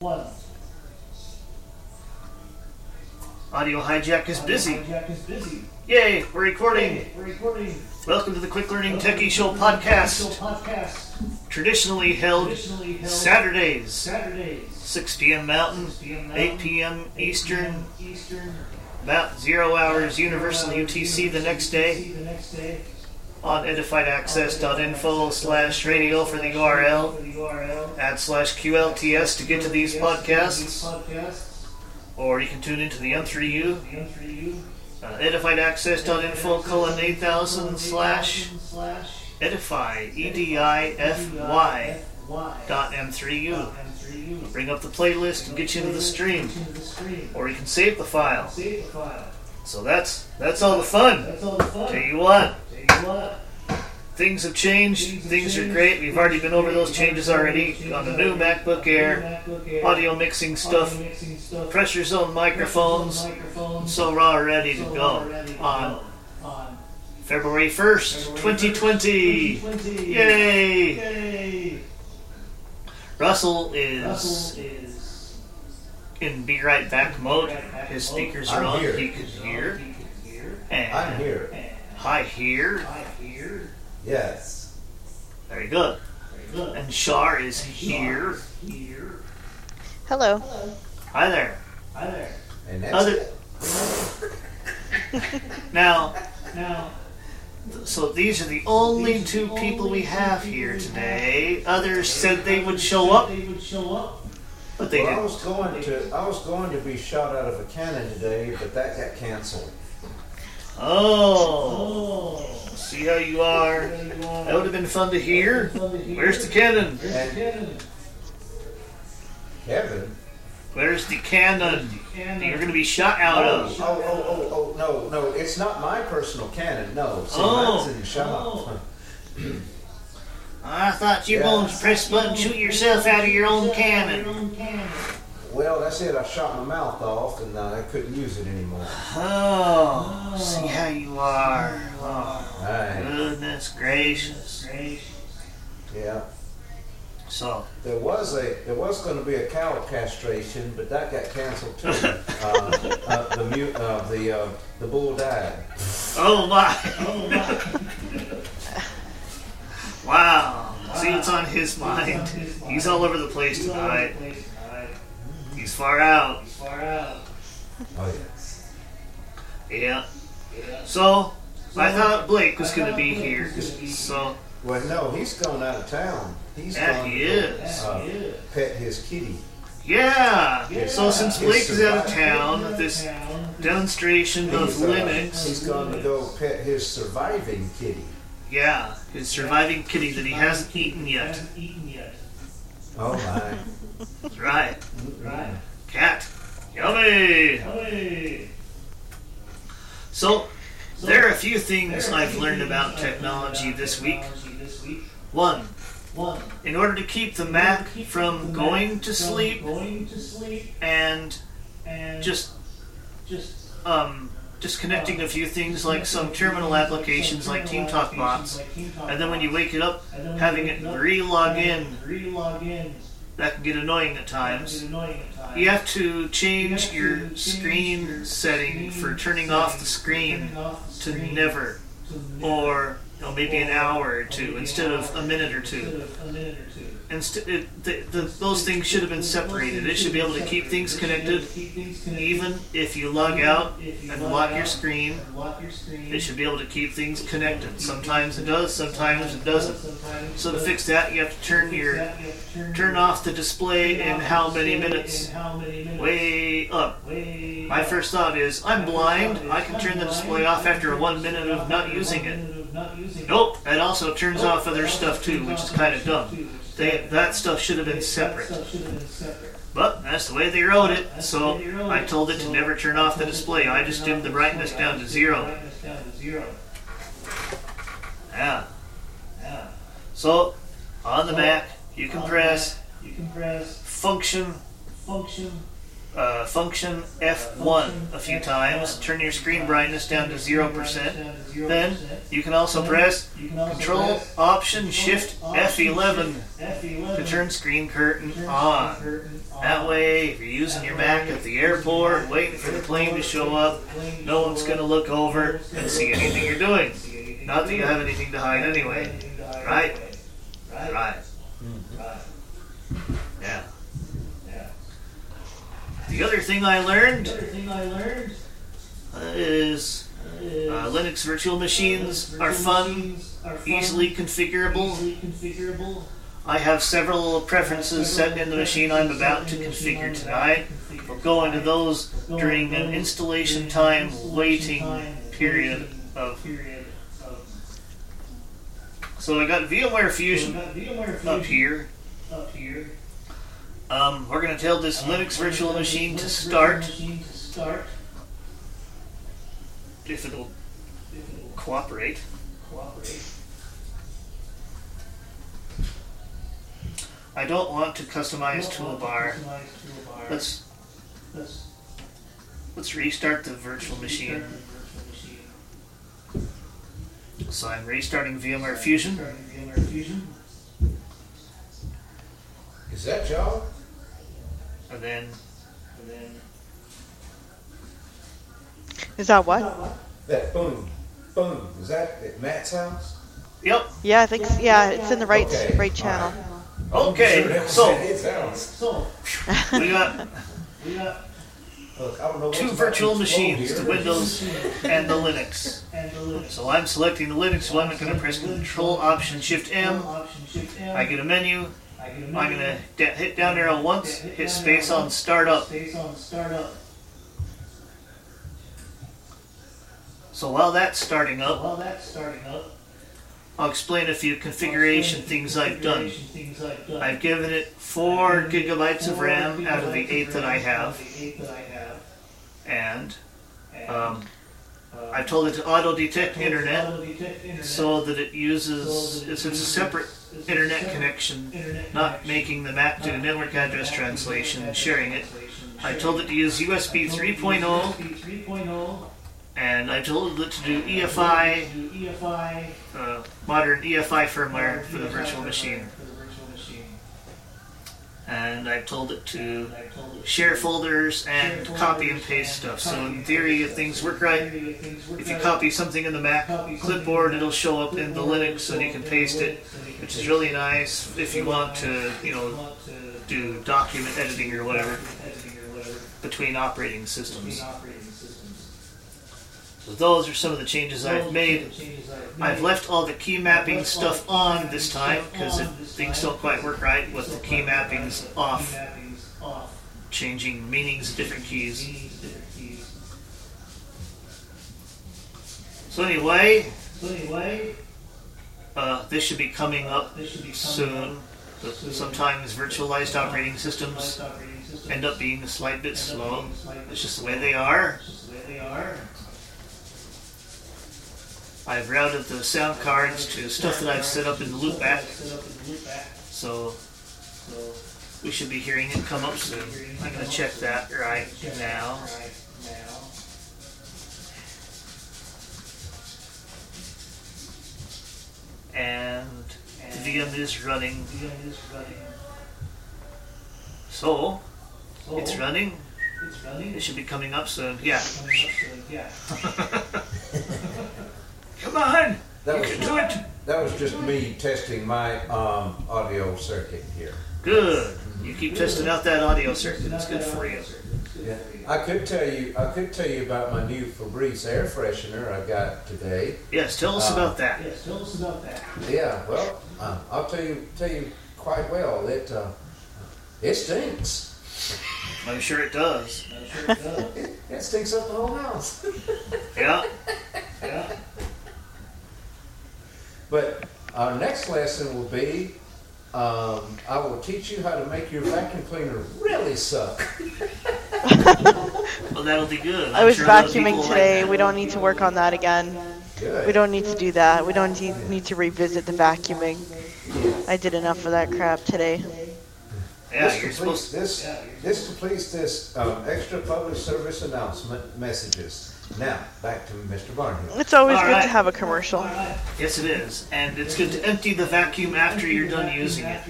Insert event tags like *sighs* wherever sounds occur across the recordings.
One. Audio Hijack is busy. Jack is busy. Yay, we're recording. We're recording. Welcome to the Quick Learning Techie Show podcast, podcast. traditionally held Traditionally held Saturdays, Saturdays. 6 p.m. Mountain, p.m. 8 p.m. Eastern, Eastern. about 0 hours Universal UTC the next day The next day. On edifiedaccess.info slash radio for the URL, add slash QLTS to get to these podcasts, or you can tune into the M3U, The M3U. uh, edifiedaccess.info colon 8000 slash edify, E-D-I-F-Y dot M3U. M3U. Bring up the playlist and get you into the stream. Or you can save the file. So that's that's all the fun. Tell you what. Things have changed. Things are great. We've already been over those changes already on the new MacBook Air, audio mixing stuff, Audio mixing stuff. pressure zone microphones. So raw ready to go ready to on go. On February 1st, 2020. 2020. Yay! Yay! Russell is in be right back mode. His speakers are on. He can hear. He can hear. And I'm here. And Hi here. Hi here. Yes. Very good. Very good. And Shar is here. Here. Hello. Hello. Hi there. Hi there. And that's Other *laughs* now, Now, so these are the only two people we have here today. Others said they would show up, They would show up. but they Well, didn't. I was going to I was going to be shot out of a cannon today, but that got canceled. Oh, see how you are. There you are. That would have been fun to hear. Fun to hear. Where's the cannon? Where's the cannon? Kevin. Where's the cannon? That You're going to be shot out Oh, of. oh, oh, oh, oh, no, no, it's not my personal cannon. No, see, Oh. mine's in the shop. Oh. I thought you were Yeah. to press button, shoot yourself out of your own cannon. Own cannon. Well, that's it. I shot my mouth off, and uh, I couldn't use it anymore. Oh, see how you are. Oh, Right. goodness gracious. Gracious. Yeah. So, There was a there was going to be a cow castration, but that got canceled too. *laughs* uh, uh, the mute uh, the uh, the bull died. oh my. *laughs* Oh, my. Wow. See what's on his mind. He's all over the place He's all over tonight. The place tonight. He's far out. He's far out. Oh yes. Yeah. Yeah. So, I thought Blake was going to be here. So, Well, no, he's gone out of town. He's Yeah, gone he to is. uh, Yeah, pet his kitty. yeah. Yeah. So, since Blake is out of town, this Town. demonstration of He's, uh, Linux. He's gone to go pet his surviving kitty. Yeah. His surviving kitty that he hasn't eaten yet. Hasn't eaten yet. Oh my! That's right. Right. Cat. Yummy. Hey. So, there are a few things I've learned about technology this week. Technology this week. One, One. in order to keep the Mac from going to sleep Going to sleep and and just just um, disconnecting a few things like some terminal applications like TeamTalk bots, and then when you wake it up, having it re-log in, re-log in, that can get annoying at times. annoying at times. You have to change your screen setting for turning off the screen off the to never, to never, or you know, maybe an hour or two instead of a minute or two. Of a minute or two. Instead, it, the, the, those things should have been separated. It should be able to keep things connected, even if you log out and lock your screen. and. It should be able to keep things connected. Sometimes it does, sometimes it doesn't. So to fix that, you have to turn your turn off the display in how many minutes. Way up. My first thought is, I'm blind. I can turn the display off after one minute of not using it. Nope, it also turns off other stuff too, which is kind of dumb. They, that stuff should have been separate. But that's the way they wrote it, so I told it to never turn off the display. I just dimmed the brightness down to zero. Yeah. Yeah. So, on the Mac, you can press You can press function function uh, function F1 a few times, turn your screen brightness down to 0%. Then you can also press Control Option Shift F11 to turn screen curtain on. That way, if you're using your Mac at the airport, waiting for the plane to show up, no one's going to look over and see anything you're doing. Not that you have anything to hide anyway. Right? Right. Yeah. The other thing I learned uh, is uh, Linux virtual machines are fun, easily configurable. I have several preferences set in the machine I'm about to configure tonight. We'll go into those during an installation time waiting period of. So I got VMware Fusion up here. Um, we're going to tell this Linux virtual machine to start if it'll cooperate. I don't want to customize toolbar. Let's let's restart the virtual machine. So I'm restarting VMware Fusion. Is that y'all? And then Is that what? That boom, boom. Is that at Matt's house? Yep. Yeah, I think s- yeah, it's in the right Okay, right channel. Sure Okay. that was So at his house. we got Look, I don't know what's two virtual to explode machines, here. the Windows and the Linux. So I'm selecting the Linux one. I'm going to press Control Option Shift M. I get a menu. I'm da- hit down arrow once, hit space on Startup. So while that's starting up, I'll explain a few configuration things I've done. I've given it 4 gigabytes of RAM out of the 8 that I have, and um, I've told it to auto detect internet so that it uses it's, it's a separate internet connection, not making the Mac do network address translation and sharing it. I told it to use USB 3.0 and I told it to do EFI, uh, modern EFI firmware for the virtual machine. And I've told it to share folders and copy and paste stuff. So in theory, if things work right, if you copy something in the Mac clipboard, it'll show up in the Linux and you can paste it, which is really nice if you want to, you know, do document editing or whatever between operating systems. So those are some of the changes I've made. I've left all the key mapping stuff on this time because things don't quite work right with the key mappings off, changing meanings of different keys. So anyway, uh, this should be coming up soon. Sometimes virtualized operating systems end up being a slight bit slow. It's just the way they are. I've routed the sound cards to stuff that I've set up in the loopback, so we should be hearing it come up soon. I'm gonna check that right now. And the VM is running. So it's running. It should be coming up soon. Yeah. *laughs* Come on, That you was, can do it. that was just me testing my um, audio circuit here. Good. You keep testing out that audio circuit. It's good for you. Yeah. I could tell you, I could tell you about my new Febreze air freshener I got today. Yes, tell us Uh, about that. Yeah, well, uh, I'll tell you, tell you quite well. It uh, it stinks. I'm sure it does. It, *laughs* it stinks up the whole house. *laughs* Yeah. Yeah. But our next lesson will be, um, I will teach you how to make your vacuum cleaner really suck. *laughs* Well, that'll be good. I I'm was sure a lot of vacuuming people like today. We don't need to work on that again. Good. We don't need to do that. We don't need, need to revisit the vacuuming. I did enough of that crap today. Yeah, this you're completes supposed this. This completes this um, extra public service announcement messages. Now back to Mr. Barnhill. It's always All good right. to have a commercial. Yes, it is. And it's good to empty the vacuum after you're done using it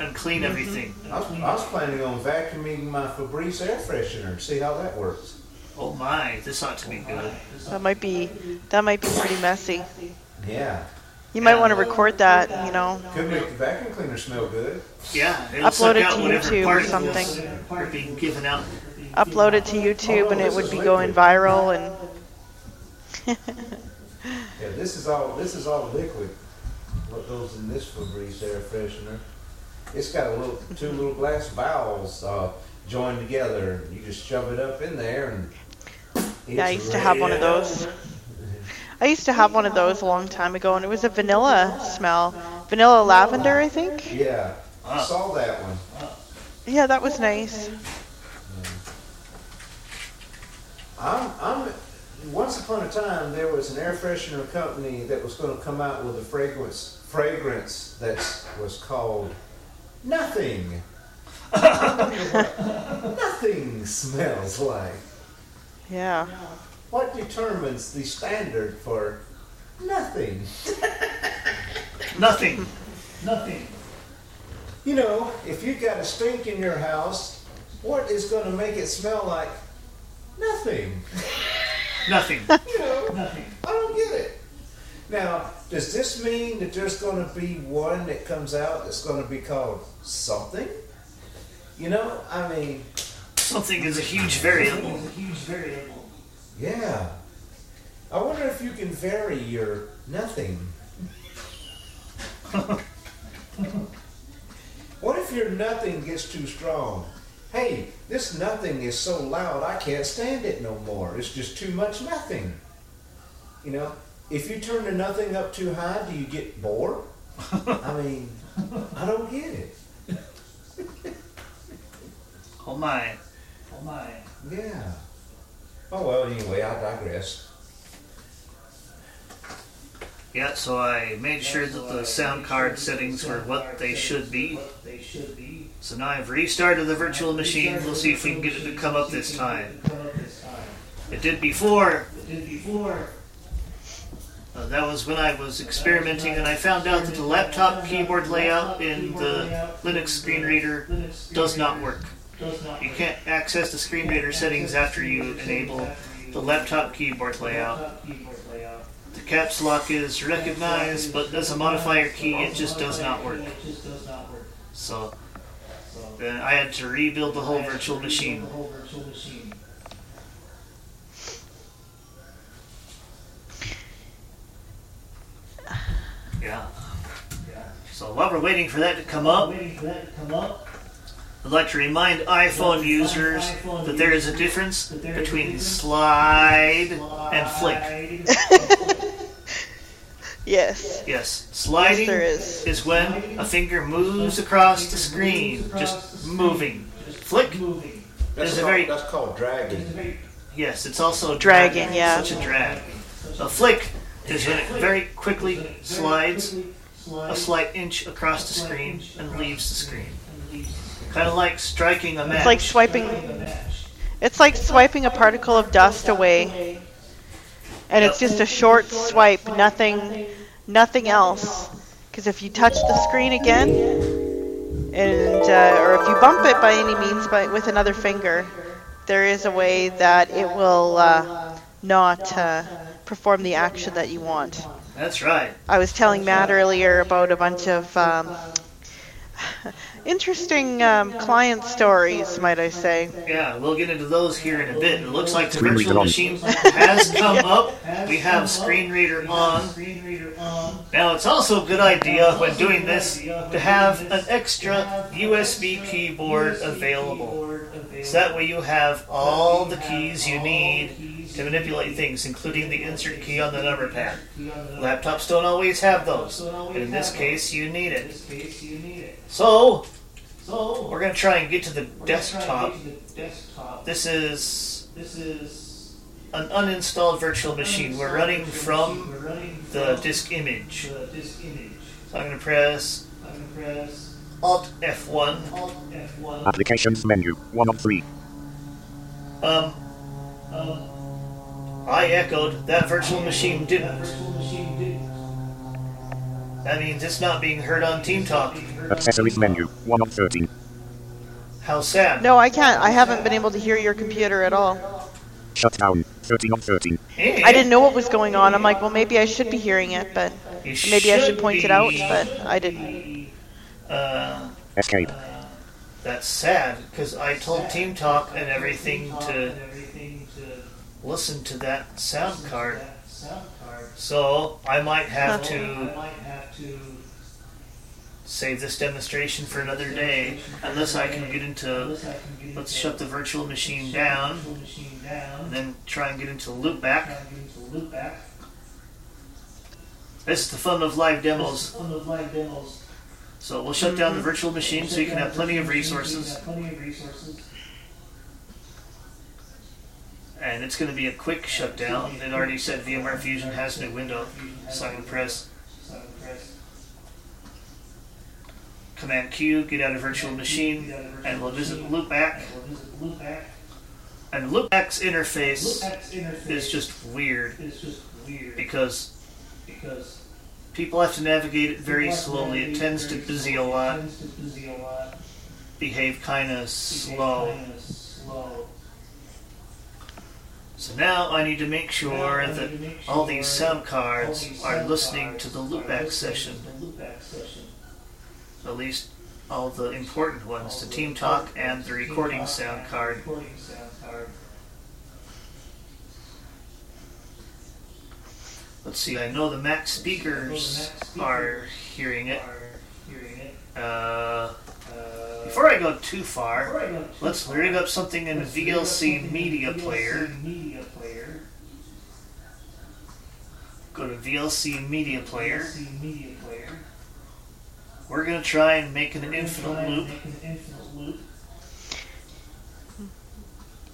and clean everything. I was, I was planning on vacuuming my Febreze air freshener. See how that works. Oh my, this ought to be good. That might be that might be pretty messy. Yeah, You might want to record that, you know. could make the vacuum cleaner smell good. Yeah, it'll Upload it to YouTube or something. are being given out. Upload it to YouTube and it would be going viral and Yeah, this is all this is all liquid. What goes in this Febreze air freshener? It's got a little two little glass valves uh, joined together. You just shove it up in there and. Yeah, I used to have one of those. I used to have one of those a long time ago and it was a vanilla smell. Vanilla lavender, I think. Yeah, I saw that one. Yeah, that was nice. I'm, I'm, once upon a time, there was an air freshener company that was going to come out with a fragrance, fragrance that was called Nothing. I wonder what Nothing smells like. Yeah. What determines the standard for nothing? Nothing. Nothing. You know, if you've got a stink in your house, what is going to make it smell like nothing? *laughs* Nothing. You know, Nothing. I don't get it. Now, does this mean that there's going to be one that comes out that's going to be called something? You know, I mean, Something is a huge variable. A huge variable. yeah. I wonder if you can vary your nothing. *laughs* what if your nothing gets too strong? Hey, this nothing is so loud I can't stand it no more. It's just too much nothing. You know, if you turn the nothing up too high, do you get bored? *laughs* I mean, I don't get it. Oh my. Oh my. Yeah. Oh well, anyway, I digress. Yeah, so I made sure that the sound card settings were what they should be. What they should be. So now I've restarted the virtual machine. We'll see if we can get it to come up this time. Come up this time. It did before. It did before. Uh, that was when I was experimenting, and I found out that the laptop keyboard layout in the Linux screen reader does not work. You can't access the screen reader settings after you enable the laptop keyboard layout. Laptop keyboard layout. The caps lock is recognized, but as a modifier key, it just does not work. It just does not work. So So. then I had to rebuild the whole I had to virtual machine. The whole virtual machine. Yeah. Yeah. So while we're waiting for that to come up, Waiting for that to come up. I'd like to remind iPhone users that there is a difference between slide and flick. *laughs* Yes. Yes, sliding there is. is when a finger moves across the screen, just moving. Flick Moving. is a very that's called dragging. A very yes, it's also Dragging, drag, yeah. such a drag. A flick is when it very quickly slides a slight inch across the screen and leaves the screen. Kind of like striking a match. It's like swiping it's like swiping a particle of dust away. And it's just a short swipe, nothing nothing else. Because if you touch the screen again, and uh, or if you bump it by any means by with another finger, there is a way that it will uh, not uh, perform the action that you want. That's right. I was telling Matt earlier about a bunch of um, interesting um, client stories, might I say. Yeah, we'll get into those here in a bit. It looks like the Screen virtual machine has come up. We have screen reader on. Screen reader on. Now, it's also a good idea when doing this to have an extra USB keyboard available. So that way you have all the keys you need to manipulate things, including the insert key on the number pad. Laptops don't always have those, but in this case, you need it. this case, you need it. So, So we're going to try and get to the we're gonna desktop. get to the desktop. This is This is an uninstalled virtual machine. We're running from We're running the disk image. the disk image. So I'm going to press I'm gonna press Alt F1. Alt F1. Applications menu. 1 of 3. Um, Um, I echoed. That virtual machine didn't. virtual machine didn't. That means it's not being heard on Team Talk. Accessories menu. 1 of 13. How sad. No, I can't. I haven't been able to hear your computer at all. Shutdown. 13 of 13. Eh, I didn't know what was going on. I'm like, well, maybe I should be hearing it, but you maybe I should point it out, but I didn't. Uh, Escape. that's sad because I told Team Talk and everything to Everything to listen to that sound card. That sound card. So I might have to might have to save this demonstration for another day unless I can get into. unless I can get Let's shut the virtual machine down the virtual machine down. and then try and get into loopback. try and get into loopback. This is the fun of live demos. One of live demos. So we'll shut down the virtual machine so you can have plenty of So you can resources. have Plenty of resources. And it's going to be a quick shutdown. It already said VMware Fusion has new window. So I can press So I can press Command Q, get out of virtual machine, and we'll visit loopback. and loopback's interface is just weird because people have to navigate it very to slowly. It tends to busy a lot, to behave kind of slow. So now I need to make sure that all these sound cards are listening to the loopback session. to the loopback session. At least all the important ones, the Team Talk and the recording sound card. Recording sound card. Let's see, I know the Mac speakers are hearing it. Are hearing it. Uh, before I go too far, before I go too let's far, rig up something in the let's rig up something VLC Media Player. Media Player. Go to VLC Media Player. VLC Media Player. We're gonna try and make an We're gonna try infinite loop. make an infinite loop.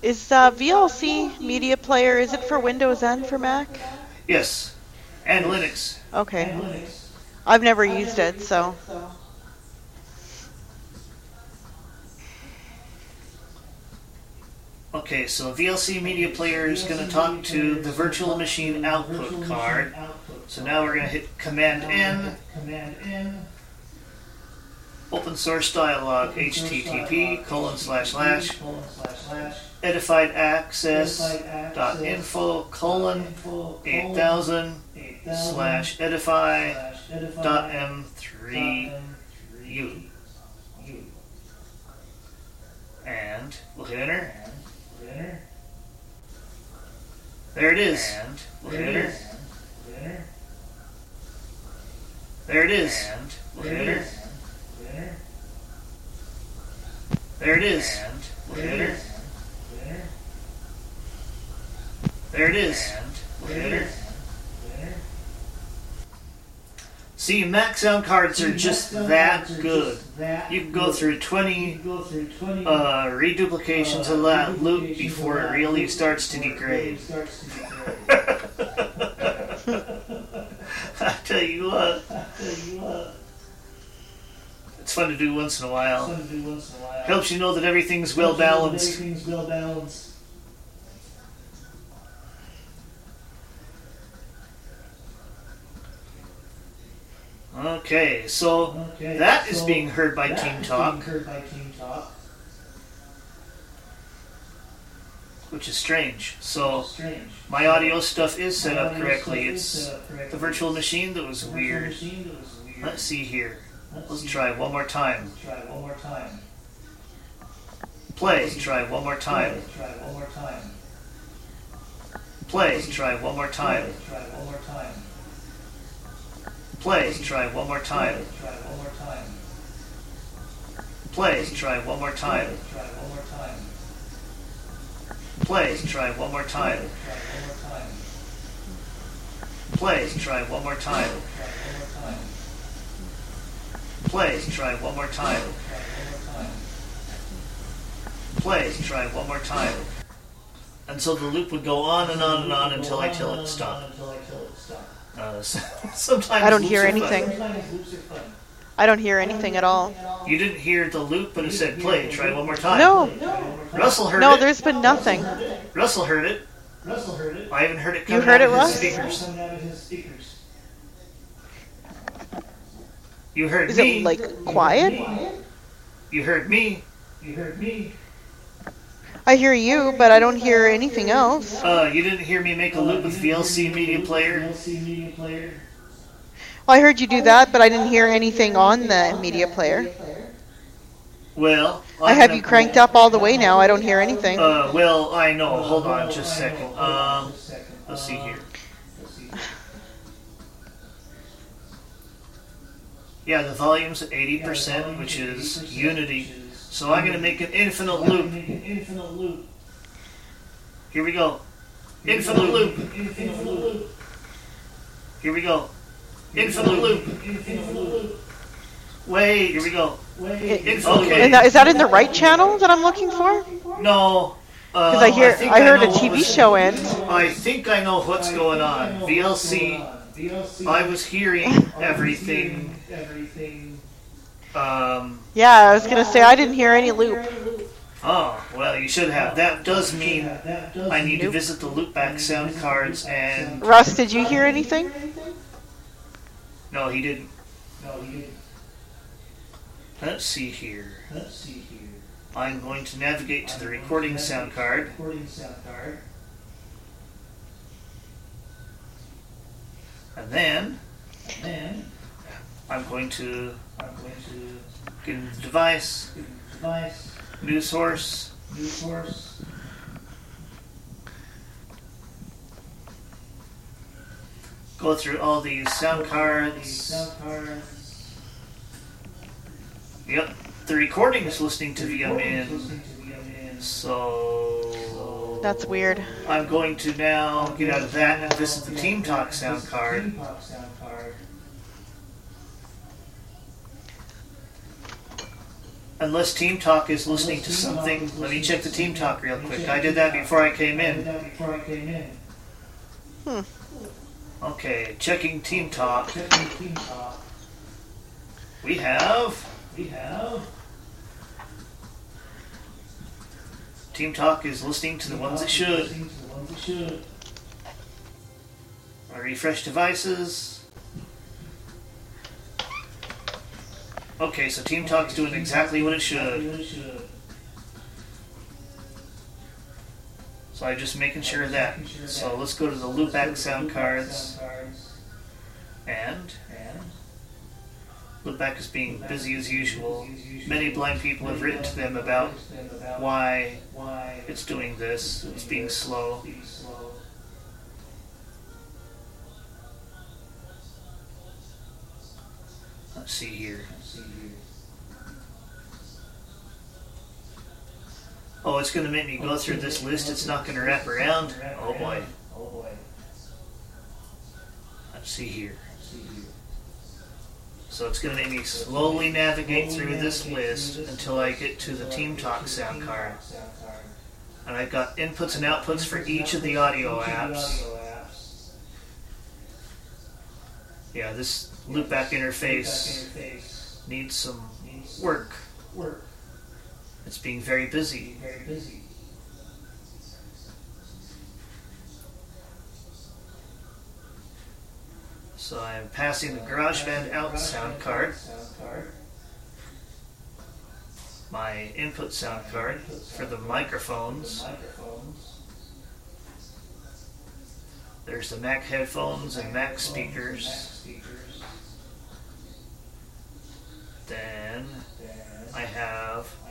Is uh, VLC Media Player, is it for Windows and for Mac? Yes, and Linux. Okay. I've never used it, so. Okay, so VLC Media Player is gonna talk to the virtual machine output card. So now we're gonna hit Command N, Command N. open source dialog, http colon slash slash edified access dot info colon 8000 8000 slash edify dot dot m3u M3 U. and we'll hit enter. There it is. And we'll There hit it enter. There it is. And There hit it enter. is. Enter. There it is. And There it is. Enter. There it is. And we'll There hit it enter. is. Enter. See, Mac sound cards are just that good. You can go through 20 go through 20 uh, reduplications uh, of that loop before it really starts to degrade. starts to degrade. I tell you what, *laughs* I tell you what, it's fun to do once in a while. fun to do once in a while. Helps you know that everything's well Helps you know balanced. Everything's well balanced. Okay, so Okay, that is so being heard by Team is Talk, by Team Talk. which is strange. So Strange. my audio stuff is set My up correctly. is It's up correctly. the virtual machine that was weird. machine that was weird. Let's see here. Let's Let's see. try one more time. Let's try one more time. Play. Try one more time. Try one more time. Play. Try one more time. Let's try one more time. Play. Try one more time. Play. Try one more time. Play. Try one more time. Play. Try one more time. Play. Try one more time. Let's try one more time. Play. Try one more time. And so the loop would go on and on and on until I tell it to stop. Uh, *laughs* sometimes I don't hear anything. Sometimes loops are fun. I don't hear anything at all. You didn't hear the loop, but it said play. Try one more time. No, Russell heard no, it. No, there's been nothing. Russell heard it. Russell heard it. I haven't heard it You heard out it, of his Russ? speakers. Coming out of his speakers. You heard Is me. it like quiet? you heard me. You heard me. I hear you, but I don't hear anything else. Uh, you didn't hear me make a loop with VLC Media Player. VLC media player. Well, I heard you do that, but I didn't hear anything on the media player. Well, I have you cranked up all the way now. I don't hear anything. Uh, well, I know. Hold on, just a second. Um, let's see here. Yeah, the volume's at 80%, which is unity. So I'm gonna make an infinite loop. Make an infinite loop. Here we go. Infinite loop. Infinite loop. Here we go. Infinite loop. Infinite loop. Wait. Here we go. Wait. Infinite And that, is that in the right channel that I'm looking for? No. Uh, Because I hear think I heard know a TV was- show end. I think I know what's going on. VLC. VLC. I was hearing everything. Everything. Um. Yeah, I was gonna say I didn't hear any loop. Oh, well, you should have. That does mean I need to visit the loopback sound cards and. Russ, did you hear anything? No, he didn't. No, he didn't. Let's see here. Let's see here. I'm going to navigate to the recording sound card. Recording sound card. And then And then I'm going to I'm going to get the device, device, new source, new source, go through all these sound the cards. sound cards. Yep, the recording is listening to is VMN. listening to VMN. So That's weird. I'm going to now get out of that and visit the Team Talk sound Team card. Talk sound card. Unless Team Talk is listening to something, let me check the Team Talk real quick. I did that before I came in. that before I came in. Okay, checking Team Talk. Checking Team Talk. We have We have Team Talk is listening to the ones it should. Listening to the ones it should. I refresh devices. Okay, so Team Talk's doing exactly what it should. So I'm just making sure of that. So let's go to the loopback sound cards. And And loopback is being busy as usual. Many blind people have written to them about why it's doing this. It's being slow. Let's see here. Let's see here. Oh, it's going to make me go through this list. It's not going to wrap around. Oh boy. Oh boy. Let's see here. So it's going to make me slowly navigate through this list until I get to the Team Talk sound card. And I've got inputs and outputs for each of the audio apps. Yeah, this loopback Interface needs some work. work. It's being very busy. Very busy. So I'm passing the GarageBand out sound card, my input sound card for the microphones. There's the Mac headphones and Mac speakers. Then I. I have.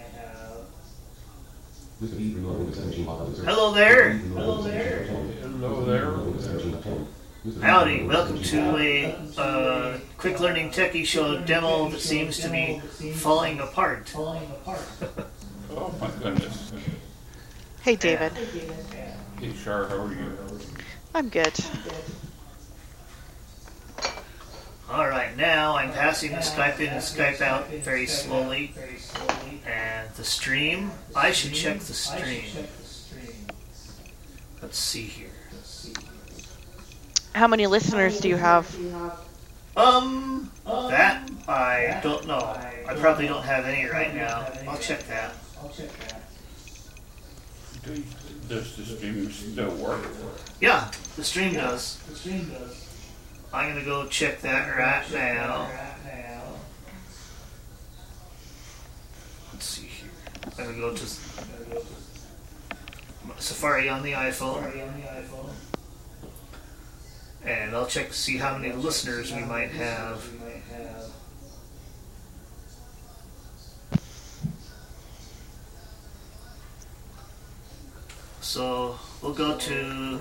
Hello there! Hello there. Hello there. Howdy, welcome to a uh, quick learning techie show demo that seems to be falling apart. Falling *laughs* apart. Oh my goodness. Hey, David. Hey Char, how are you? I'm good. Alright, now I'm passing the Skype in and Skype out very slowly. And the stream, I should check the stream. check the stream. Let's see here. How many listeners do you have? Um, that I don't know. I probably don't have any right now. I'll check that. Do- Does the stream still work? Yeah, the stream does. I'm gonna go check that right now. Let's see here. I'm gonna go to Safari on the iPhone. And I'll check to see how many listeners we might have. So we'll go to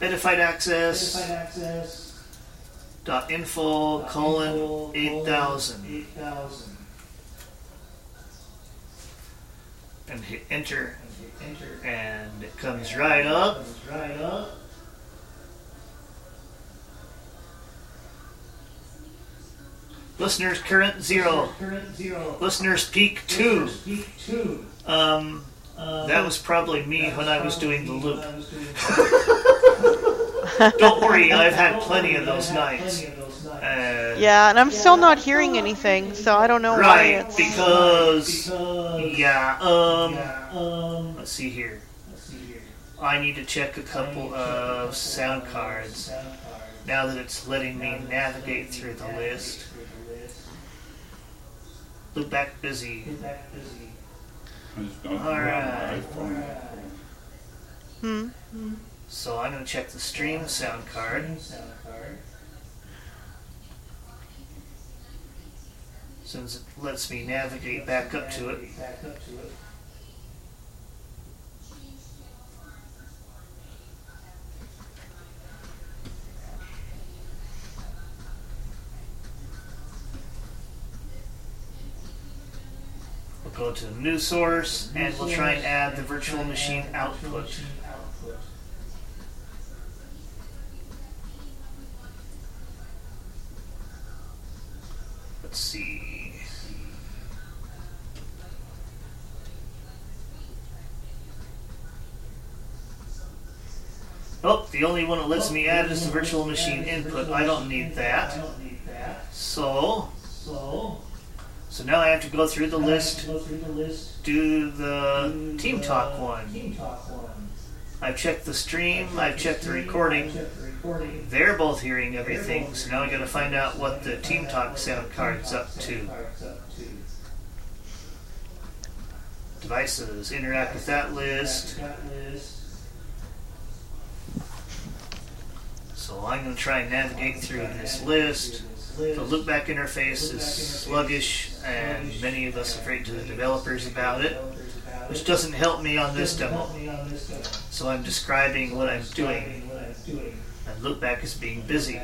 Edified Access dot info colon eight thousand. Eight thousand. and hit enter and hit enter. and it comes right up. Listeners current zero. Listeners peak two. Um, that was probably me when I was doing the *laughs* loop. *laughs* Don't worry, I've had plenty of those nights. Uh, Yeah, and I'm still not hearing anything, so I don't know why Right, it's. because yeah, um, let's see here. I need to check a couple of sound cards now that it's letting me navigate through the list. Loopback busy. I just don't All right. have my iPhone. Hmm. So I'm going to check the stream sound card. Since it lets me navigate back up to it. We'll go to the new source and we'll try and add the virtual machine output. Let's see. Oh, the only one that lets me add is the virtual machine input. I don't need that. So, so now I have to go through the list, do the Team Talk one. I've checked the stream, I've checked the recording. They're both hearing everything, so now I gotta find out what the Team Talk sound card's up to. Devices, interact with that list. So I'm gonna try and navigate through this list. The loopback interface is sluggish, and many of us have written to the developers about it, which doesn't help me on this demo. So I'm describing what I'm doing, and loopback is being busy.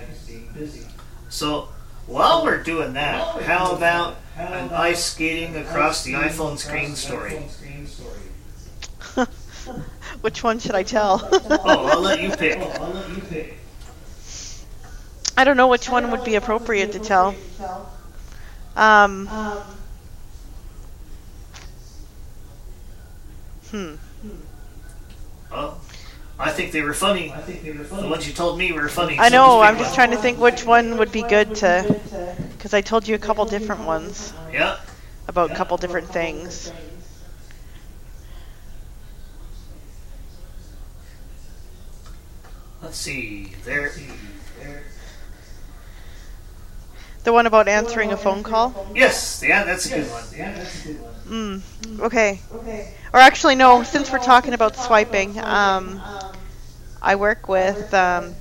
So while we're doing that, how about an ice skating across the iPhone screen story? *laughs* Which one should I tell? *laughs* Oh, I'll let you pick. Oh, I don't know which one would be appropriate to tell. Um. Hmm. Oh, I think they were funny. I think they were The ones you told me were funny. I know. pick I'm just trying to think which one would be good to, because I told you a couple different ones Yeah. about a couple different things. Let's see. There. The one about answering a phone call. Yes. Yeah, that's a good one. Mm. Okay. Or actually, no. Since we're talking about swiping, um, I work with um,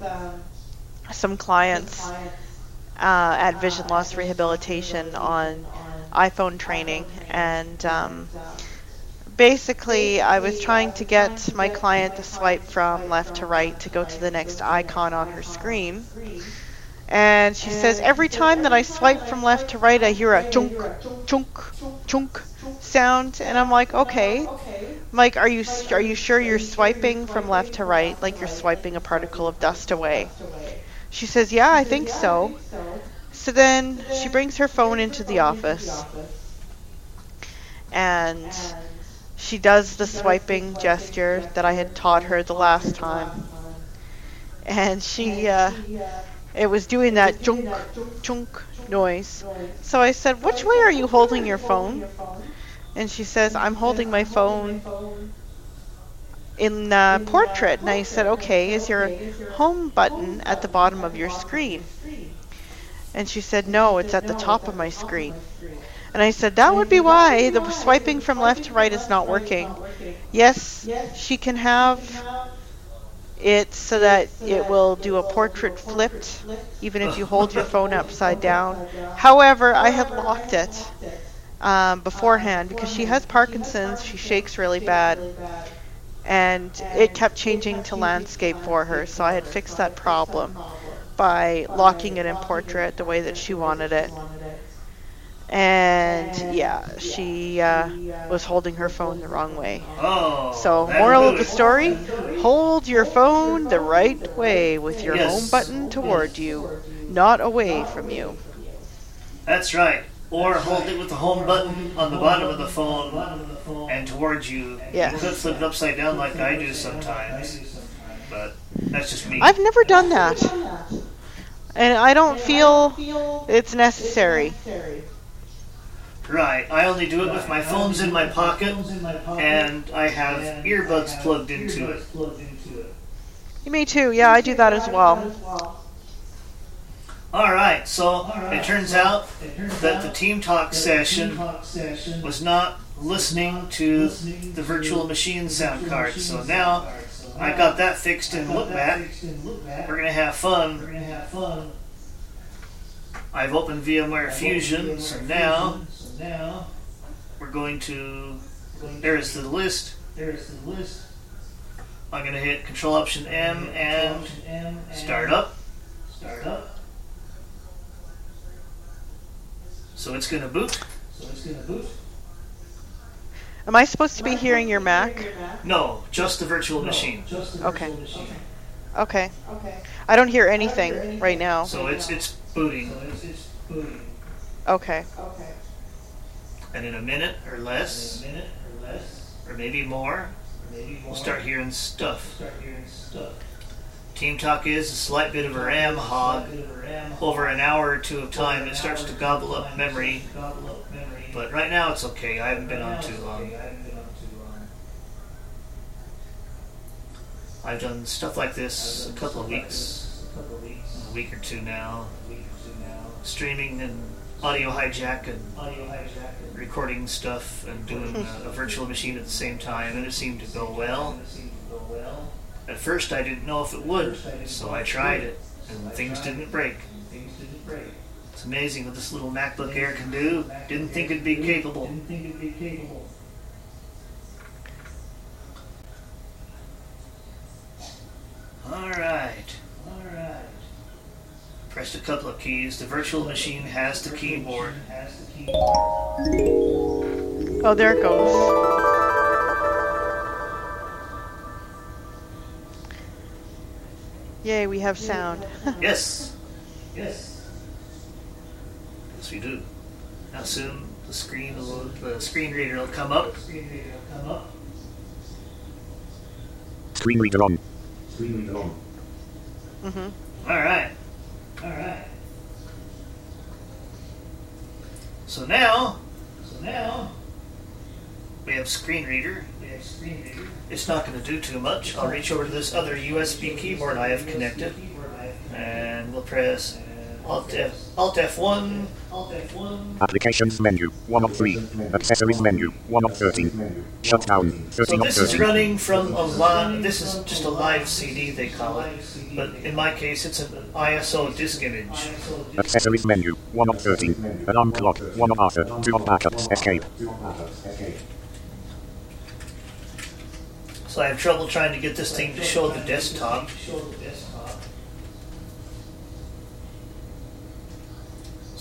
some clients uh, at Vision Loss Rehabilitation on iPhone training, and um, basically, I was trying to get my client to swipe from left to right to go to the next icon on her screen. And she says every time that I swipe from left to right, I hear a chunk, chunk, chunk sound, and I'm like, okay. Mike, are you are you sure you're swiping from left to right, like you're swiping a particle of dust away? She says, yeah, I think so. So. Then she brings her phone into the office, and she does the swiping gesture that I had taught her the last time. And she uh, it was doing that junk, junk noise. So I said, Which way are you holding your phone? And she says, I'm holding my phone in uh, portrait. And I said, Okay, is your home button at the bottom of your screen? And she said, No, it's at the top of my screen. And I said, That would be why the swiping from left to right is not working. Yes, she can have it so that it will do a portrait flipped, even if you hold your phone upside *laughs* down. However, I had locked it um, beforehand because she has Parkinson's. She shakes really bad. And it kept changing to landscape for her, so I had fixed that problem by locking it in portrait the way that she wanted it. And yeah, she uh, was holding her phone the wrong way. Oh. So, moral of the story hold your phone the right way with your Yes. home button toward you, not away from you. That's right. Or hold it with the home button on the bottom of the phone and towards you. Yes. You could flip it upside down like I do sometimes. But that's just me. I've never done that. And I don't feel it's necessary. Right. I only do it with my phone's in my pocket and I have earbuds plugged into it. You me too, yeah, I do that as well. Alright, so it turns out that the Team Talk session was not listening to the virtual machine sound card. So now I got that fixed and in Loopback. We're gonna have fun. I've opened VMware Fusion, so now we're going to. There's the list. There is the list. I'm gonna hit Control Option M and start up. Start up. So it's gonna boot. So it's going to boot. Am I supposed to be hearing your Mac? No, just the virtual machine. Okay. Okay. Okay. I don't hear anything right now. So it's it's booting, Okay. And in a minute or less, or maybe more, we'll start hearing stuff. Team Talk is a slight bit of a RAM hog. Over an hour or two of time, it starts to gobble up memory. But right now it's okay. I haven't been on too long. I've done stuff like this a couple of weeks, a week or two now, streaming and audio hijack and recording stuff and doing hmm. a, a virtual machine at the same time, and it seemed to go well. At first, I didn't know if it would, so I tried it, and things didn't break. It's amazing what this little MacBook Air can do. Didn't think it'd be capable. Alright. All right. Pressed a couple of keys. The virtual machine has the keyboard. Oh, there it goes. Yay, we have sound. *laughs* Yes. Yes. Yes, we do. Now soon the screen will, the screen reader will come up. Screen reader will come up. Screen reader on. Screen reader on. hmm All right. All right. So now, so now we have screen reader. We have screen reader. It's not going to do too much. I'll reach over to this other USB keyboard I have connected, and we'll press Alt F Alt F1. Alt F1. Applications menu. 1 of 3. Accessories menu. 1 of 13. Shutdown. So 13 of this is 13. running from a live. This is just a live CD they call it, but in my case it's an ISO disk image. Accessories menu. 1 of 13. Alarm clock. 1 of Arthur. 2 of backups. Escape. So I have trouble trying to get this thing to show the desktop.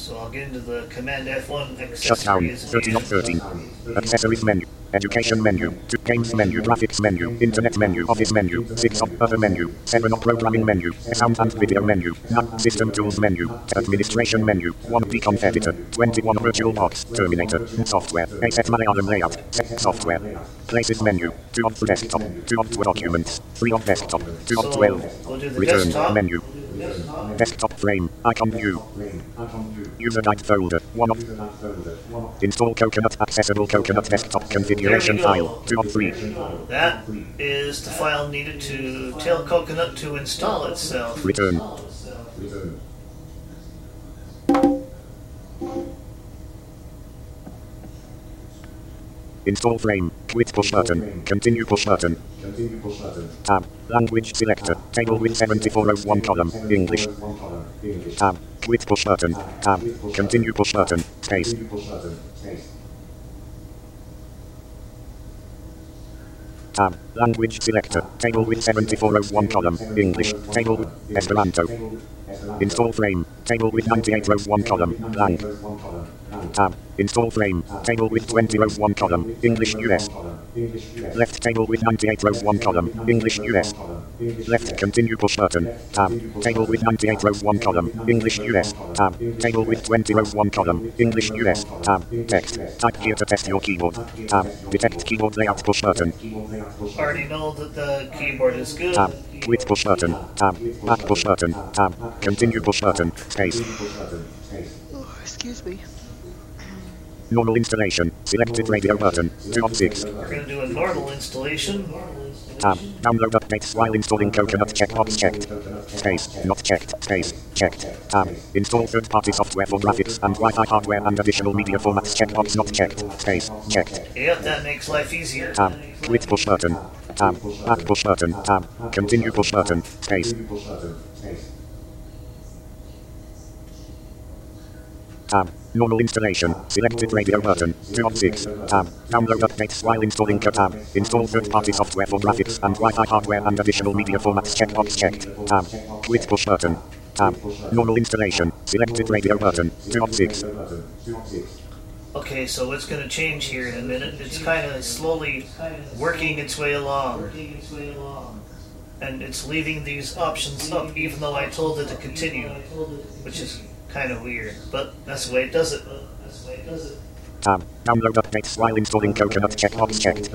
So I'll get into the Command F1 accessories 13 of again. 13. Accessories menu. Education menu. 2 games menu. Graphics menu. Internet menu. Office menu. 6 of other menu. 7 of programming menu. Sound and video menu. 9 system tools menu. Administration menu. 1 dconf editor. 21 virtual box. Terminator. Software. Asset Malayalam layout. Set software. Places menu. 2 of desktop. 2 of documents. 3 of desktop. 2 of 12. we'll do the Return menu. Desktop frame. Icon view. User guide folder. One of. Install Coconut accessible Coconut desktop configuration file. Two of three. That is the file needed to tell Coconut to install itself. Return. Install frame. Quit push button. Continue push button. Tab. Language selector. Table with 7401 column. English. Tab. Quit push button. Tab. Continue push button. Space. Tab. Language selector. Table with 7401 column. English. Table with Esperanto. Install frame. Table with 9801 column. Blank. Tab. Install frame. Table with 2001 column. English US. Left table with 98 rows, 1 column. English US. Left continue push button. Tab. Table with 98 rows, 1 column. English US. Tab. Table with 20 rows, 1 column. English US. Tab. Text. Type here to test your keyboard. Tab. Detect keyboard layout push button. Already know that the keyboard is good. Tab. Quit push button. Tab. Back push button. Tab. Continue push button. Space. Oh, excuse me. Normal installation. Selected radio button. 2 of 6. We're going to do a normal installation. Tab. Download updates while installing Coconut checkbox checked. Space. Not checked. Space. Checked. Tab. Install third-party software for graphics and Wi-Fi hardware and additional media formats checkbox not checked. Space. Checked. Yep, that makes life easier. Tab. Quit push button. Tab. Back push button. Tab. Continue push button. Space. Tab. Normal installation. Selected radio button. 2 of 6. Tab. Download updates while installing Tab. Install third-party software for graphics and Wi-Fi hardware and additional media formats checkbox checked. Tab. Quit push button. Tab. Normal installation. Selected radio button. 2 of 6. Okay, so it's going to change here in a minute. It's kind of slowly working its way along. And it's leaving these options up, even though I told it to continue, which is kind of weird. But that's the way it does it. that's the way it does Tab. Download updates while installing Coconut checkbox checked.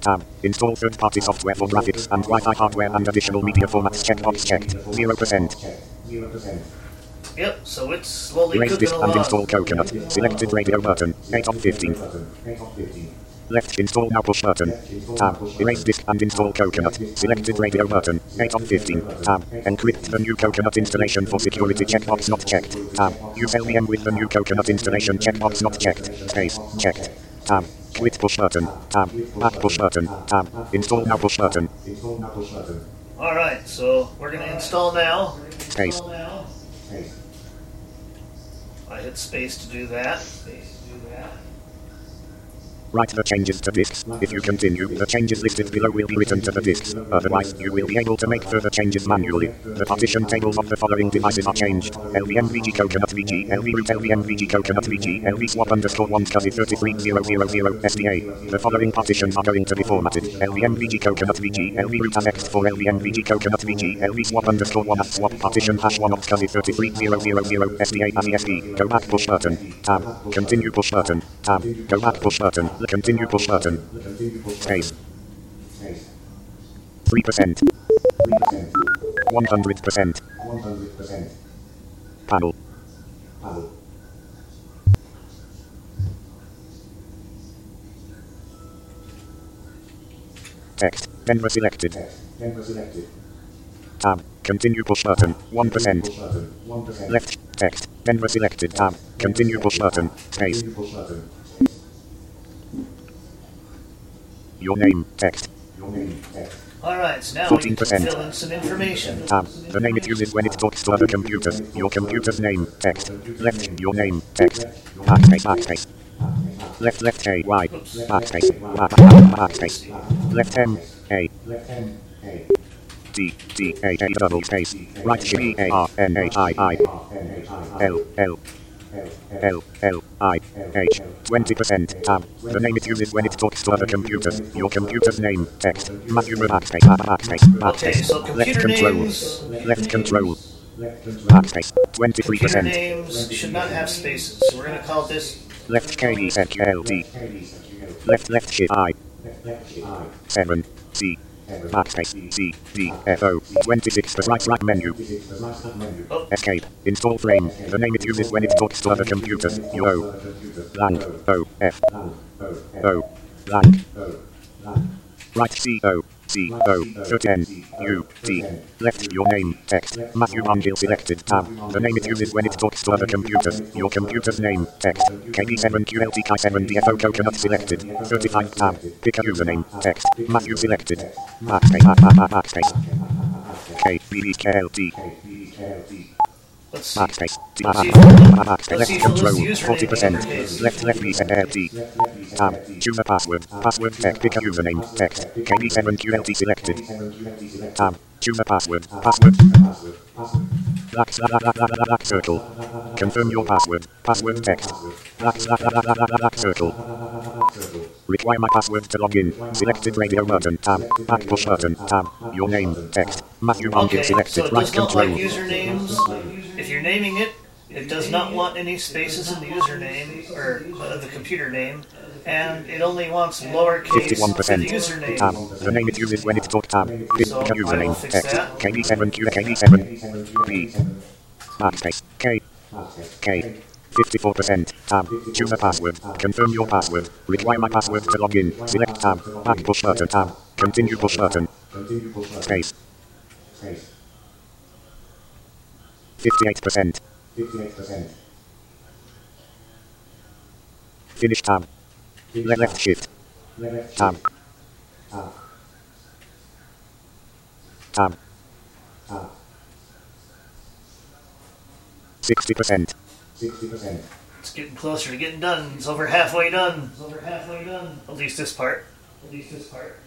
Tab. Install third-party software for graphics and Wi-Fi hardware and additional media formats checkbox checked. 0%. Yep, so it's slowly Erase cooking disk and install. Coconut. Selected radio button. 8 of 15. Left install now push button. Tab. Erase disk and install Coconut. Selected radio button. 8 of 15. Tab. Encrypt the new Coconut installation for security checkbox not checked. Tab. Use LVM with the new Coconut installation checkbox not checked. Space. Checked. Tab. Quit push button. Tab. Back push button. Tab. Install now push button. Alright, so we're going to install now. Space. I hit space to do that. space to do that. Write the changes to disks. If you continue, the changes listed below will be written to the disks. Otherwise, you will be able to make further changes manually. The partition tables of the following devices are changed. LVM VG Coconut VG, LV root LVM VG Coconut VG, LV swap underscore 1 SCSI 33000 SDA. The following partitions are going to be formatted. LVM VG Coconut VG, LV root as ext4 LVM VG Coconut VG, LV swap underscore 1 as swap partition hash 1 of SCSI 33000 SDA as ESD. Go back push button. Tab. Continue push button. Tab. Go back push button. Continue push button. Space. 3%. 100%. 100%. Panel. Text. Denver selected. Tab. Continue push button. 1%. Left. Text. Denver selected. Tab. Continue push button. Space. Your name. Text. Alright, so now we need to 14%. fill in some information. Tab. The name it uses when it talks to other computers. Your computer's name. Text. Left. Your name. Text. Backspace. Backspace. Left. Left. A. Y. Backspace. Back. Backspace. Left. M, a, left, m. A. D. D. A. A. Double space. Right. G. A. R. N. H. I. I. L. L. L. L. I. H. 20%. Tab. Um, the name it uses when it talks to other computers. Your computer's name. Text. Matthew Backspace. Back. Backspace. Okay, so Backspace. Left computer control. Left control. Backspace. 23%. names should not have spaces, so we're going to call this Left K E K L D. Left left shift I. 7. C. Backspace. C. D. F. O. 26. The right right menu. Escape. Install frame. The name it uses when it talks to other computers. U. O. Lang. O. F. O. Lang. Right C. O. C. O. 13. U. T. Left your name. Text. Matthew Mangil selected. Tab. The name it uses when it talks to other computers. Your computer's name. Text. KB7QLTK7DFO coconut selected. 35 tab. Pick a username. Text. Matthew selected. Backspace. Back, back, back, backspace. K. B. B. K. L. T. Let's see. Backspace. T. Let's see if- Backspace. Left control. lists the username 40%. interface. Left left B. L. T. Tab. Choose a password. Password text. Pick a username. Text. KB7QLT selected. Tab. Choose a password. Password. Black, black, black, black, black circle. Confirm your password. Password text. Black, black, black, black, black, black circle. Require my password to log in. Selected radio button. Tab. Back push button. Tab. Your name. Text. Matthew Monk Okay, so selected. it Right not like control. usernames. If you're naming it, it does not want any spaces in the username or uh, the computer name, and it only wants lowercase for the 51%. username. Tab. The name it uses when it talk tab. Pick So, a I will username. Text. that. KB7Q KB7 B. Backspace. K. K. 54%. Tab. Choose a password. Confirm your password. Require my password to log in. Select tab. Back push button. Tab. Continue push button. Space. Space. 58%. 58%. Finish tab. Le- left shift. Tab. Tab. 60%. It's getting closer to getting done. It's over halfway done. It's over halfway done. At least this part. At least this part.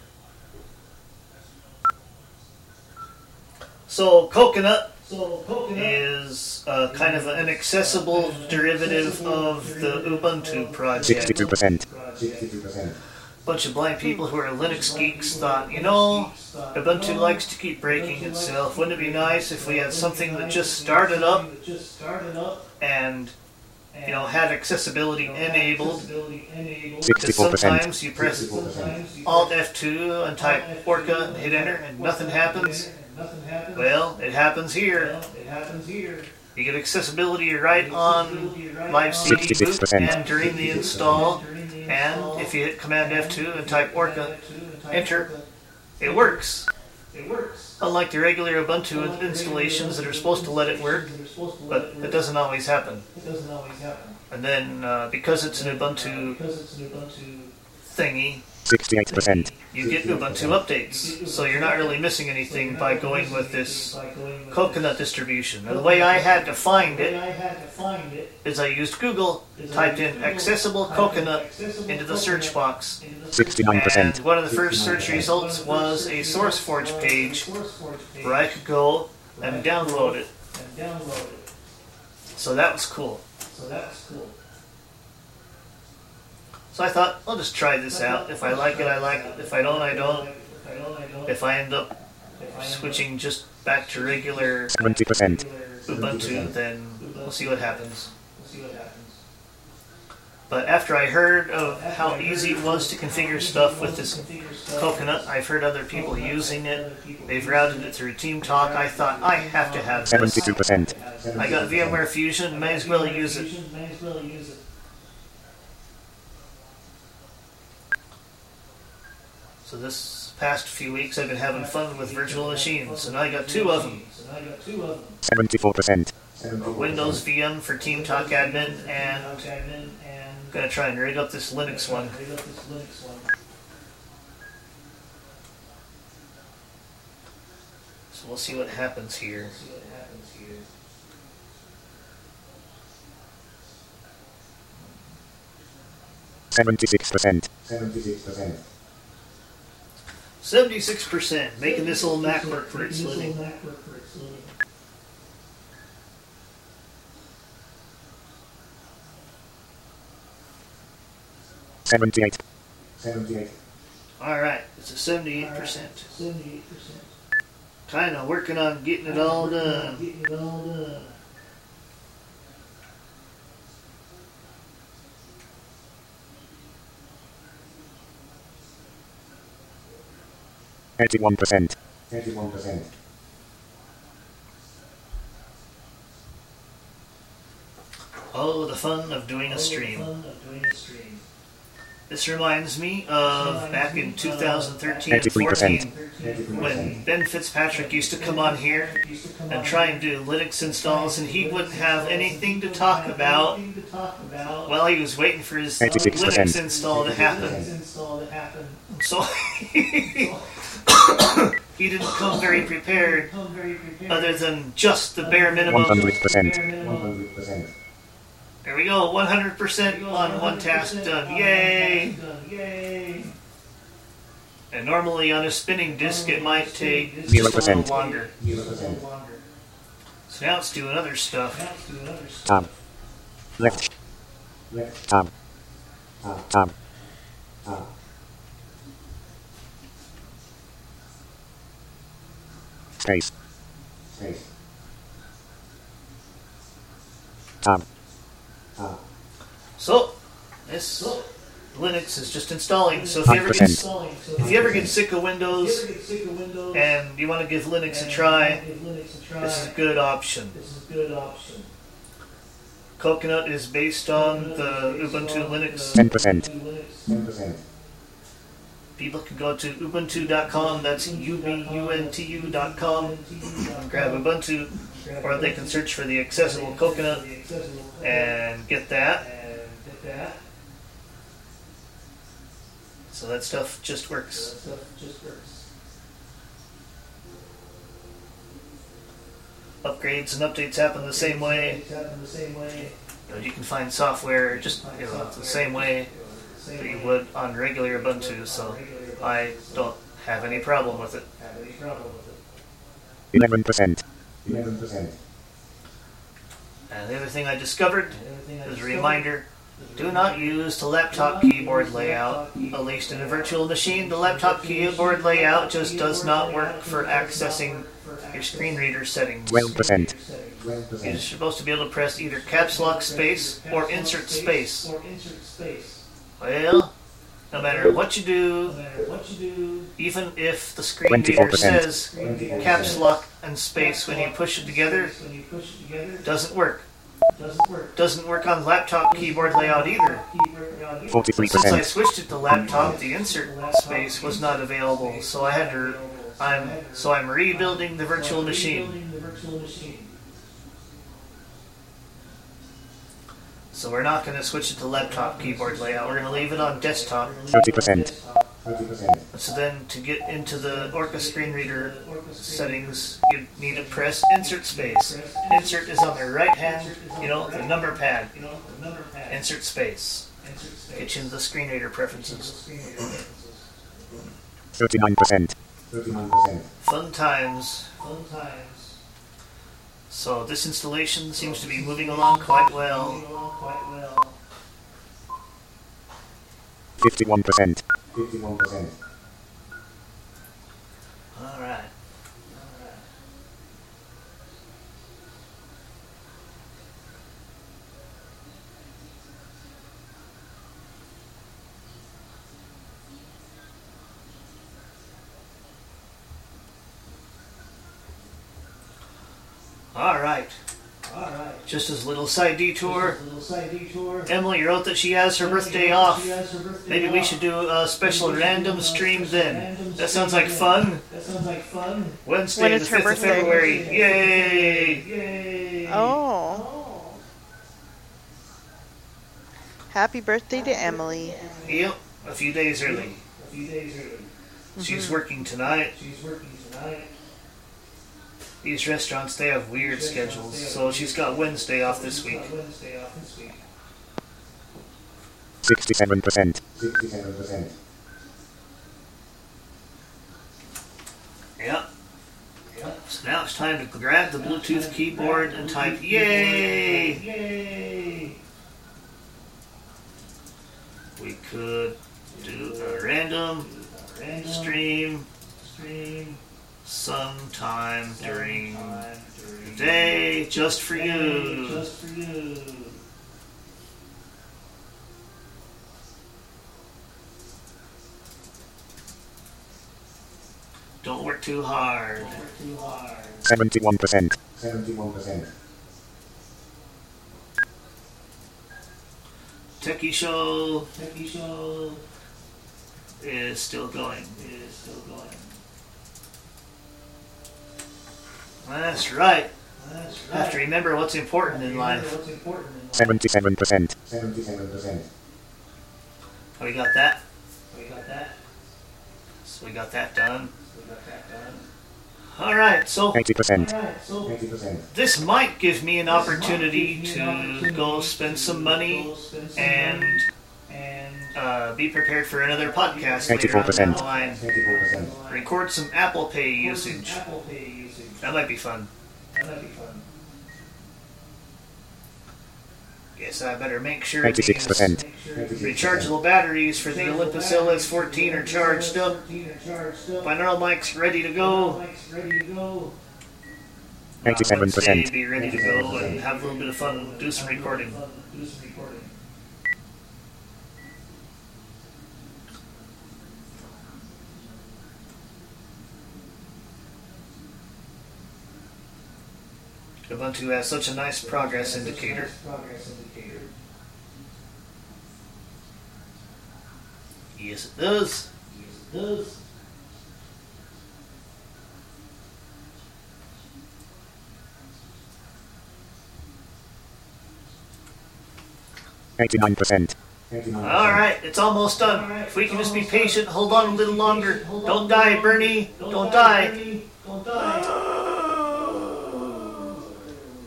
So coconut So coconut is uh, kind of an inaccessible derivative of the Ubuntu project. 62%. 62%. Bunch of blind people who are Linux geeks thought, you know, Ubuntu likes to keep breaking itself. Wouldn't it be nice if we had something that just started up that just started up and, you know, had accessibility enabled? Because sometimes you press Alt F2 and type Orca and hit enter and nothing happens. and nothing happens. Well, it happens here. It happens here. You get accessibility right on live CD boot 66%. and during the install. And if you hit Command F2 and type Orca, enter, it works. It works. Unlike the regular Ubuntu installations that are supposed to let it work, but it doesn't always happen. It doesn't always happen. And then uh, Because it's an Ubuntu thingy, 68%. you get Ubuntu updates. So you're not really missing anything by going with this by going with coconut distribution. Now, the way I had to find The way it I had to find it is I used Google, typed in accessible coconut into the search box. into the search 69%. And one of the first search results was a SourceForge page SourceForge page where I could go and download it. and download it. So that was cool. So that's cool. So I thought, I'll just try this out. If I like it, I like it. If I don't, I don't. If I don't, I don't. If I end up If I end up switching just back to regular 70%. Ubuntu, then we'll see what happens. We'll see what happens. But after I heard of how easy it was to configure stuff with this coconut, I've heard other people using it. They've routed it through Team Talk. I thought, I have to have this. 72%. I got VMware Fusion, may as well use it. May as well use it. So this past few weeks I've been having fun with virtual machines, and I got two of them. So I got two of them. 74%. Windows VM for Team Talk Admin, and I'm gonna try and rig up this Linux one. rig up this Linux one. So we'll see what happens here. See what happens here. Seventy-six percent. 76%, making this old Mac work for its living. little Mac work for its living. Seventy-eight. Alright, it's a 78%. Seventy-eight percent. Kinda working on getting it all done. Getting it all done. 81%. 81%. Oh, the fun of doing a stream. This reminds me of back in 2013 and 14 when Ben Fitzpatrick used to come on here and try and do Linux installs, and he wouldn't have anything to talk about while he was waiting for his Linux install to happen. So *laughs* he didn't come very prepared, other than just the bare minimum. 100%. 100%. There we go, 100% on one task done. Yay! And normally on a spinning disk it might take just a little 0%. longer. So now it's doing other stuff. Tab. Left. Left. Tab. Tab. Tab. Tab. Space. Space. Tab. Tab. So, this Linux is just installing. So if you ever get, 100%. if you ever get sick of Windows and you want to give Linux a try, this is a good option. Coconut is based on the Ubuntu Linux 10%. 10%. People can go to ubuntu.com, that's ubuntu.com, grab Ubuntu, or they can search for the accessible coconut and get that. So that stuff just works. Upgrades and updates happen the same way. You, you can find software just you know, the same way that you would on regular Ubuntu, so I don't have any problem with it. 11%. 11%. And the other thing I discovered is a reminder do not use the laptop keyboard layout. At least in a virtual machine, the laptop keyboard layout just does not work for accessing your screen reader settings. 12%. You're supposed to be able to press either caps lock space or insert space. Well, no matter what you do, even if the screen reader 24%. says caps lock and space when you push it together, it doesn't work. Doesn't work on laptop keyboard layout either. Since I switched it to laptop, the insert space was not available, so I had to. I'm so I'm rebuilding the virtual machine. So we're not going to switch it to laptop keyboard layout. We're going to leave it on desktop. 30%. 30%. So then, to get into the Orca screen reader settings, you need to press Insert space. Insert is on the right hand, you know, the number pad. Insert space. Get you into the screen reader preferences. 39%. 39%. Fun times. So this installation seems to be moving along quite well. 51%. 51%. All right. All right. Alright. Just as a little side detour, Emily wrote that she has her birthday off. Her birthday Maybe we should do a special random stream then. Random That sounds like fun. That sounds like fun. Wednesday, When the is her 5th of birthday? February. Yay! Yay! Oh. Happy birthday to Emily. Yep, a few days early. A few days early. Mm-hmm. She's working tonight. She's working tonight. These restaurants, they have weird schedules, so she's got Wednesday off this week. 67%. 67%. Yep. So now it's time to grab the Bluetooth keyboard and type Yay! Yay! We could do a random stream. stream sometime during the day just for you. Don't work too hard. 71%. 71%. Techie show. Techie show is still going. Is still going. That's right. That's right. Have to remember what's important in life. 77%. 77%. We got that. We got that. So we got that done. We got that done. All right. So 80%. so 80%. this might give me an opportunity to go spend some money and and uh, be prepared for another podcast later on down the 84%. line. 84%. Record some Apple Pay usage. That might be fun. That might be fun. Guess I better make sure these 86%. rechargeable batteries for the Olympus LS14 are charged up. Binaural mic's ready to go. I'd 87%. be ready to go and have a little bit of fun, do some recording. Ubuntu has such a nice progress indicator. Yes, it does. Yes, it does. Eighty-nine percent. All right, it's almost done. If we can just be patient, hold on a little longer. Don't die, Bernie. Don't die. Don't die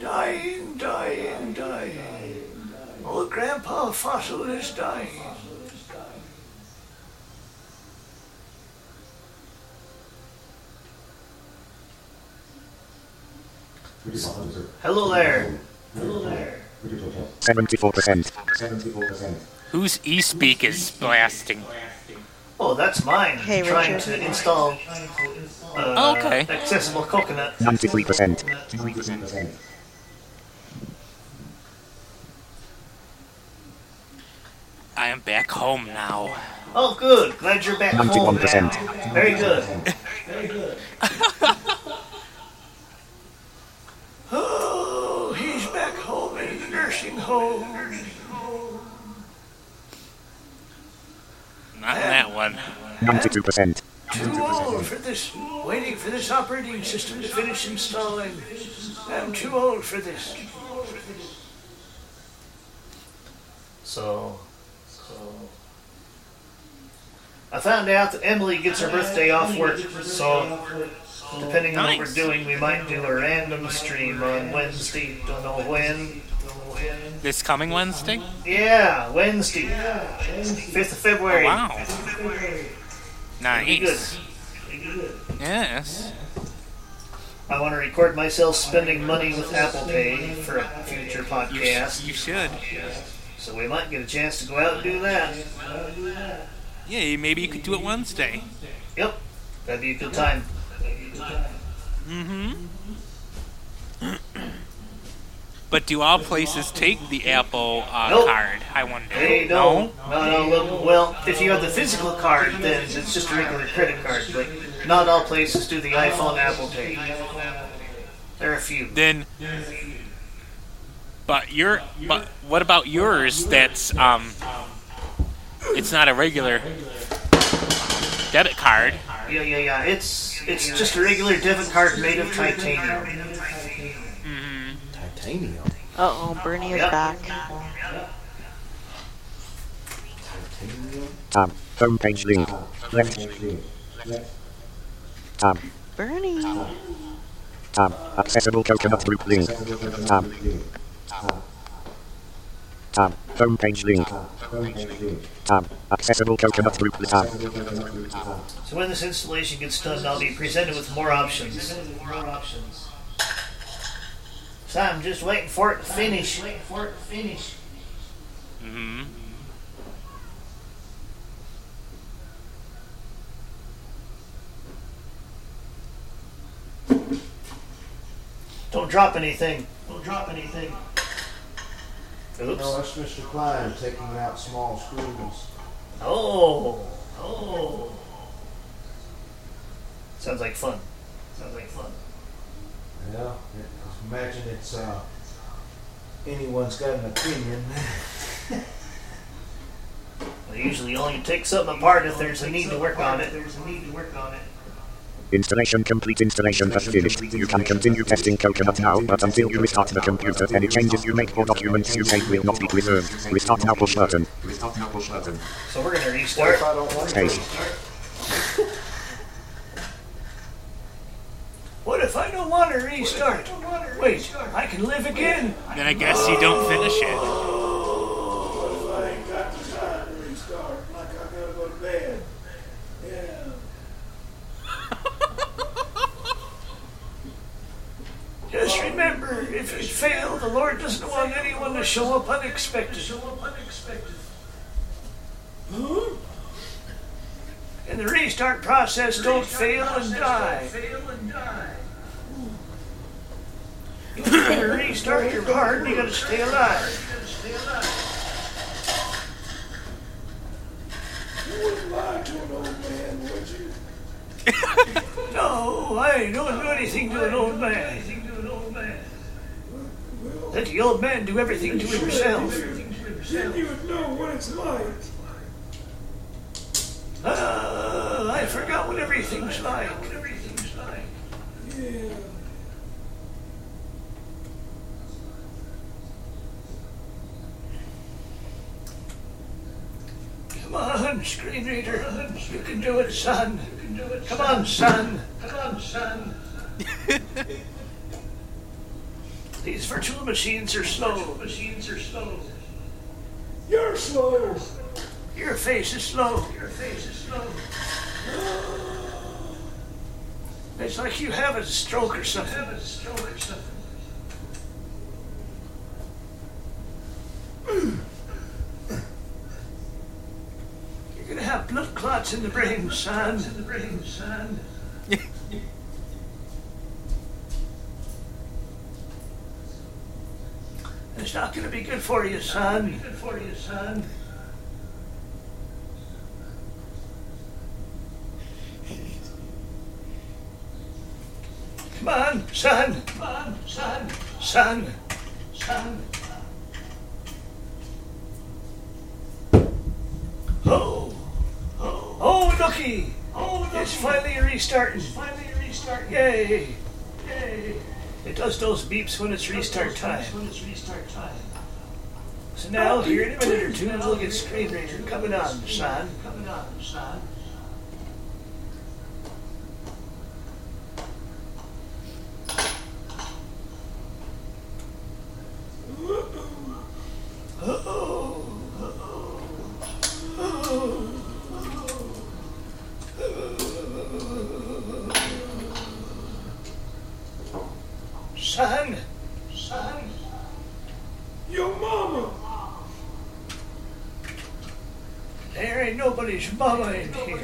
dying, dying, dying. Old oh, Grandpa Fossil is dying. Hello there. Hello there. 74%. 74%. Whose eSpeak is blasting? Oh, that's mine. Hey, trying to install. Uh, okay. Accessible coconut. 93%. 93%. Back home now. Oh, good. Glad you're back home 91%. now. Very good. Very good. oh, he's back home in the nursing home. Not that one. Ninety-two percent. Too old for this. Waiting for this operating system to finish installing. I'm too old for this. So, so. I found out that Emily gets her birthday off work, so depending on what we're doing, we might do a random stream on Wednesday. Don't know when. This coming Wednesday? Yeah, Wednesday, 5th of February. Oh, Wow. Be good. Nice. Yes. I want to record myself spending money with Apple Pay for a future You, podcast. sh- you should. So we might get a chance to go out and do that. Yeah, maybe you could do it Wednesday. Yep, that'd be a good time. Mm-hmm. But do all places take the Apple uh, Nope. card? I wonder. They don't. No, no, look, well, if you have the physical card, then it's just a regular credit card. But not all places do the iPhone Apple Pay. There are a few. Then. But your, but what about yours? That's um, it's not a regular debit card. Yeah, yeah, yeah. It's it's just a regular debit card made of titanium. Mm-hmm. Titanium. Uh oh, Bernie is Yep. back. Titanium. Tab. Home page link. Left. Tab. Bernie. Tab. Accessible coconut group link. Tab. Tab. Home page link. Tab. Accessible coconut group tab. So when this installation gets done, I'll be presented with more options. So I'm just waiting for it to finish. Waiting for it to finish. Mm-hmm. Don't drop anything. Don't drop anything. Oops. No, that's Mr. Klein taking out small screws. Oh. Oh. Sounds like fun. Sounds like fun. Well, imagine it's uh, anyone's got an opinion. I usually only take something apart if there's a need to work on it. There's a need to work on it. Installation complete. Installation has finished. You can continue testing Coconut now, but until you restart the computer, any changes you make or documents you save will not be preserved. Restart now push button. Restart now push button. So we're gonna What restart. if I don't want to? Space. What if I don't *laughs* want to restart? Wait, I can live again. Then I guess you don't finish it. I ain't got the time to restart, like I gotta go to bed. Yeah. Just remember, if you fail, the Lord doesn't want anyone to show up unexpected. Show up unexpected. Hmm? And the restart process, don't fail and die. *coughs* You gotta restart your heart, you gotta stay alive. You wouldn't lie to an old man, would you? *laughs* No, I ain't don't do anything to an old man. Let the old man do everything to himself. Then you would know what it's like. Uh, I forgot what everything's like. Come on, screen reader. You can do it, son. You can do it, Come on, son. Come on, son. *laughs* These virtual machines are slow. Machines are slow. You're slow. Your face is slow. Your face is slow. It's like you have a stroke or something. Have a stroke or something. You're gonna have blood clots in the brain, son. In the brain, son. *laughs* It's not gonna be good for you, son. Good for you, son. Come on, son. Come on, son. Son. Son. Oh. Oh, oh looky. Oh, looky. It's finally restarting. It's finally restarting. Yay. Yay. It does those beeps when it's restart time. When it's restart time. So now, here in a minute or two, we'll get Screen Reader coming on, son. Coming on, son. Son, son, Your mama. there ain't nobody's mama in here.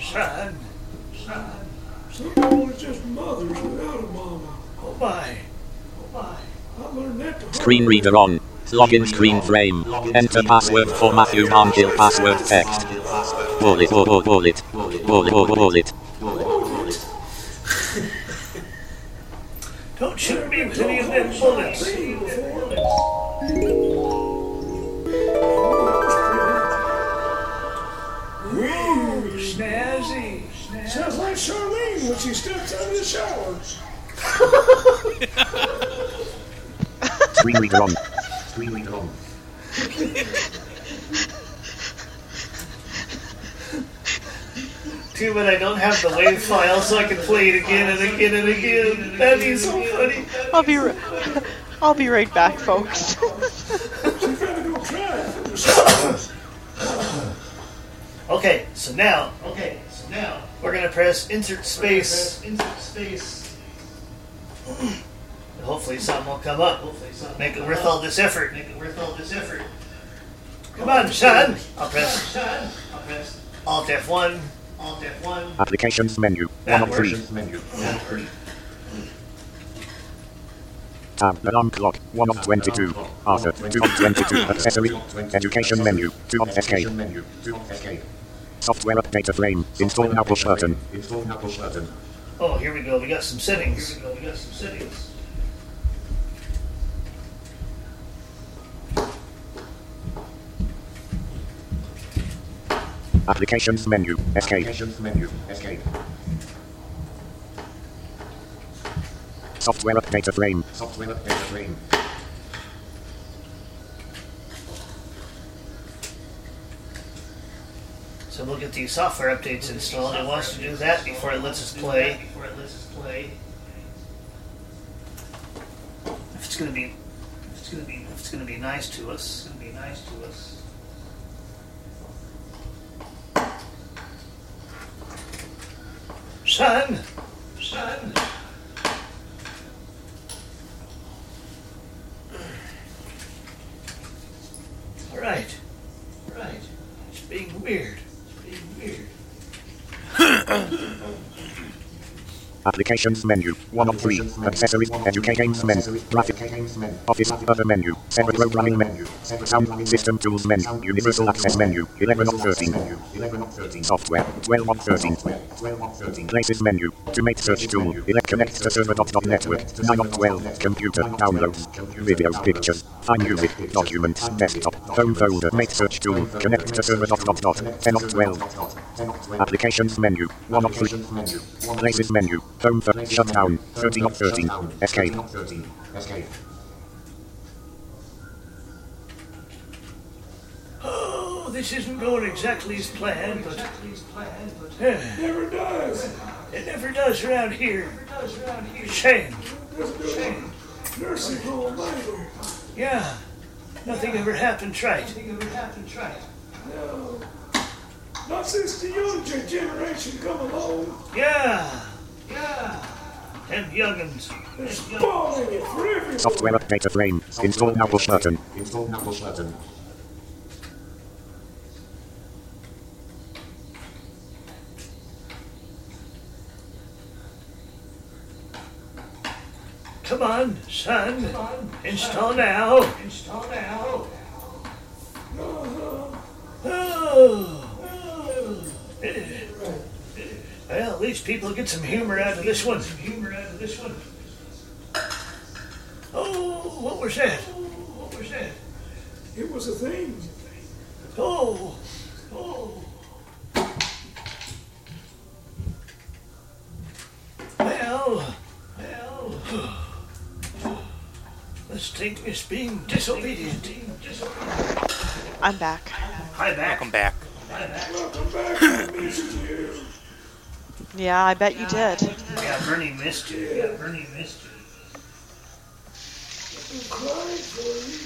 Son, son, Some people are just mothers without a mama. oh my, oh my. I learned that the Screen reader on. Login screen frame. Enter password for Matthew Barnhill password text. Wallet, wallet, wallet. Wallet, wallet, wallet. Don't shoot me with any of them bullets. Ooh, snazzy. Sounds like Charlene when she steps out of the shower. *laughs* Screen reader on. Screen *laughs* reader on. Too bad I don't have the WAV file so I can play it again and again and again. That'd be so funny. I'll be ri- I'll be right back, folks. You gotta go try it. Okay, so now, okay, so now we're gonna press insert space, insert space. And hopefully something will come up. Hopefully something make it worth all this effort. Make it worth all this effort. Come on, son. I'll press. Son. I'll press. Alt F1. Uh, Alt F1. Applications menu. That 1 of 3. works. Menu. That works. Tab. Alarm clock. 1 of 22. Arthur. 2 of 22. Accessory. Education menu. 2 of escape. Software update frame. Install now push button. Install now push button. Oh, here we go. We got some settings. Here we go. We got some settings. Applications menu. Escape. Applications menu. Escape. Software update frame. Software update frame. So we'll get these software updates installed. It wants to do that before it lets us play. Before it lets us play. If it's gonna be, if it's gonna be, if it's gonna be nice to us, it's gonna be nice to us. Son, son. All right, all right. It's being weird. It's being weird. *clears throat* Applications menu. 1 of 3. Accessories. Educate games menu. Graphic games menu. Office. Other menu. Separate programming menu. Sound. System tools menu. Universal access menu. 11 of 13. 11 of 13. Software. 12 of 13. 12 of 13. Places menu. To MATE search tool. Elect connect to server dot dot network. 9 of 12. Computer. Downloads. Video. Pictures. Find music. Documents. Desktop. Phone folder. MATE search tool. Connect to server dot dot dot. 10 of 12. Applications menu. 1 of 3. Places menu. Phone for shutdown. 13 of 13. Escape. Escape. Oh, this isn't going exactly as planned, but Eh, Never does. it never does around here. Shame. Doesn't do it. Nursing home either. Yeah. Nothing ever happens right. No. Not since the young gen- generation come along. Yeah. Yeah. Them youngins. There's ball in it for everybody. Software update frame. Install now push button. Install now push button. Come on, son. Install now. Install now. Oh. Well, at least people get some humor out of this one. Some humor out of this one. Oh, what was that? Oh, What was that? It was a thing. Oh, oh. Well, well. Let's take this being disobedient. I'm back. Hi, back. Welcome back. Welcome back. I missed you. Yeah, I bet you did. Yeah, Bernie missed you. Yeah, Bernie missed you. I'm crying for you.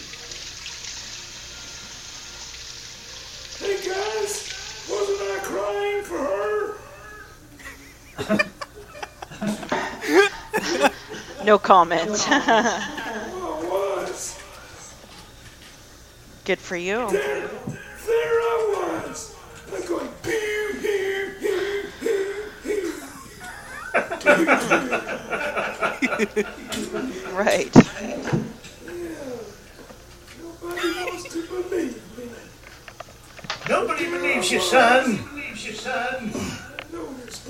Hey guys, wasn't I crying for her? *laughs* No comment. Well, *laughs* I was. Good for you. There, *laughs* Right. Nobody wants to believe. Nobody believes you, son. Believes you, son. Notice.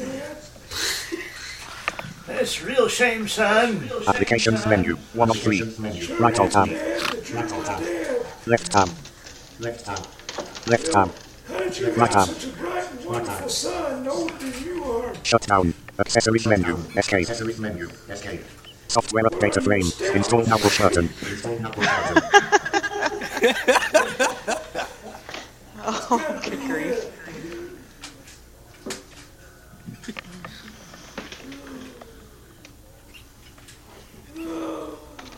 That's real shame, son. Applications menu. 1 of 3. Right alt tab. Dad, the truth is dead. Left tab. Left tab. Left tab. Right got arm. Such a bright and wonderful son, older than you are? Shutdown. Accessories menu. Escape. Accessories menu. Escape. Software update frame. Install now push button. Install now push button. *laughs* Oh, good grief.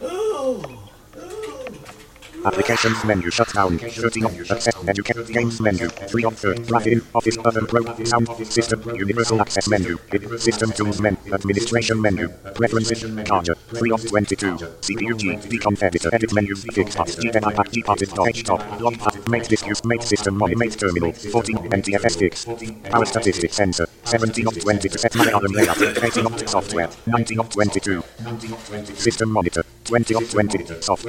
Oh. Applications menu shutdown. 30 of access educate games menu. 3 of 3 graphic office other pro sound system universal access menu. System tools menu. Administration menu. Preferences charger. 3 of 22. CPU G dconf editor. Edit menu fix path. GNI path. Departed dodge top. Log path. Make this use MATE system monitor MATE terminal. 14 NTFS fix power statistics sensor. 17 of 20 to set my layout. 18 of software. 19 of 22 system monitor 20 of 20. Soft.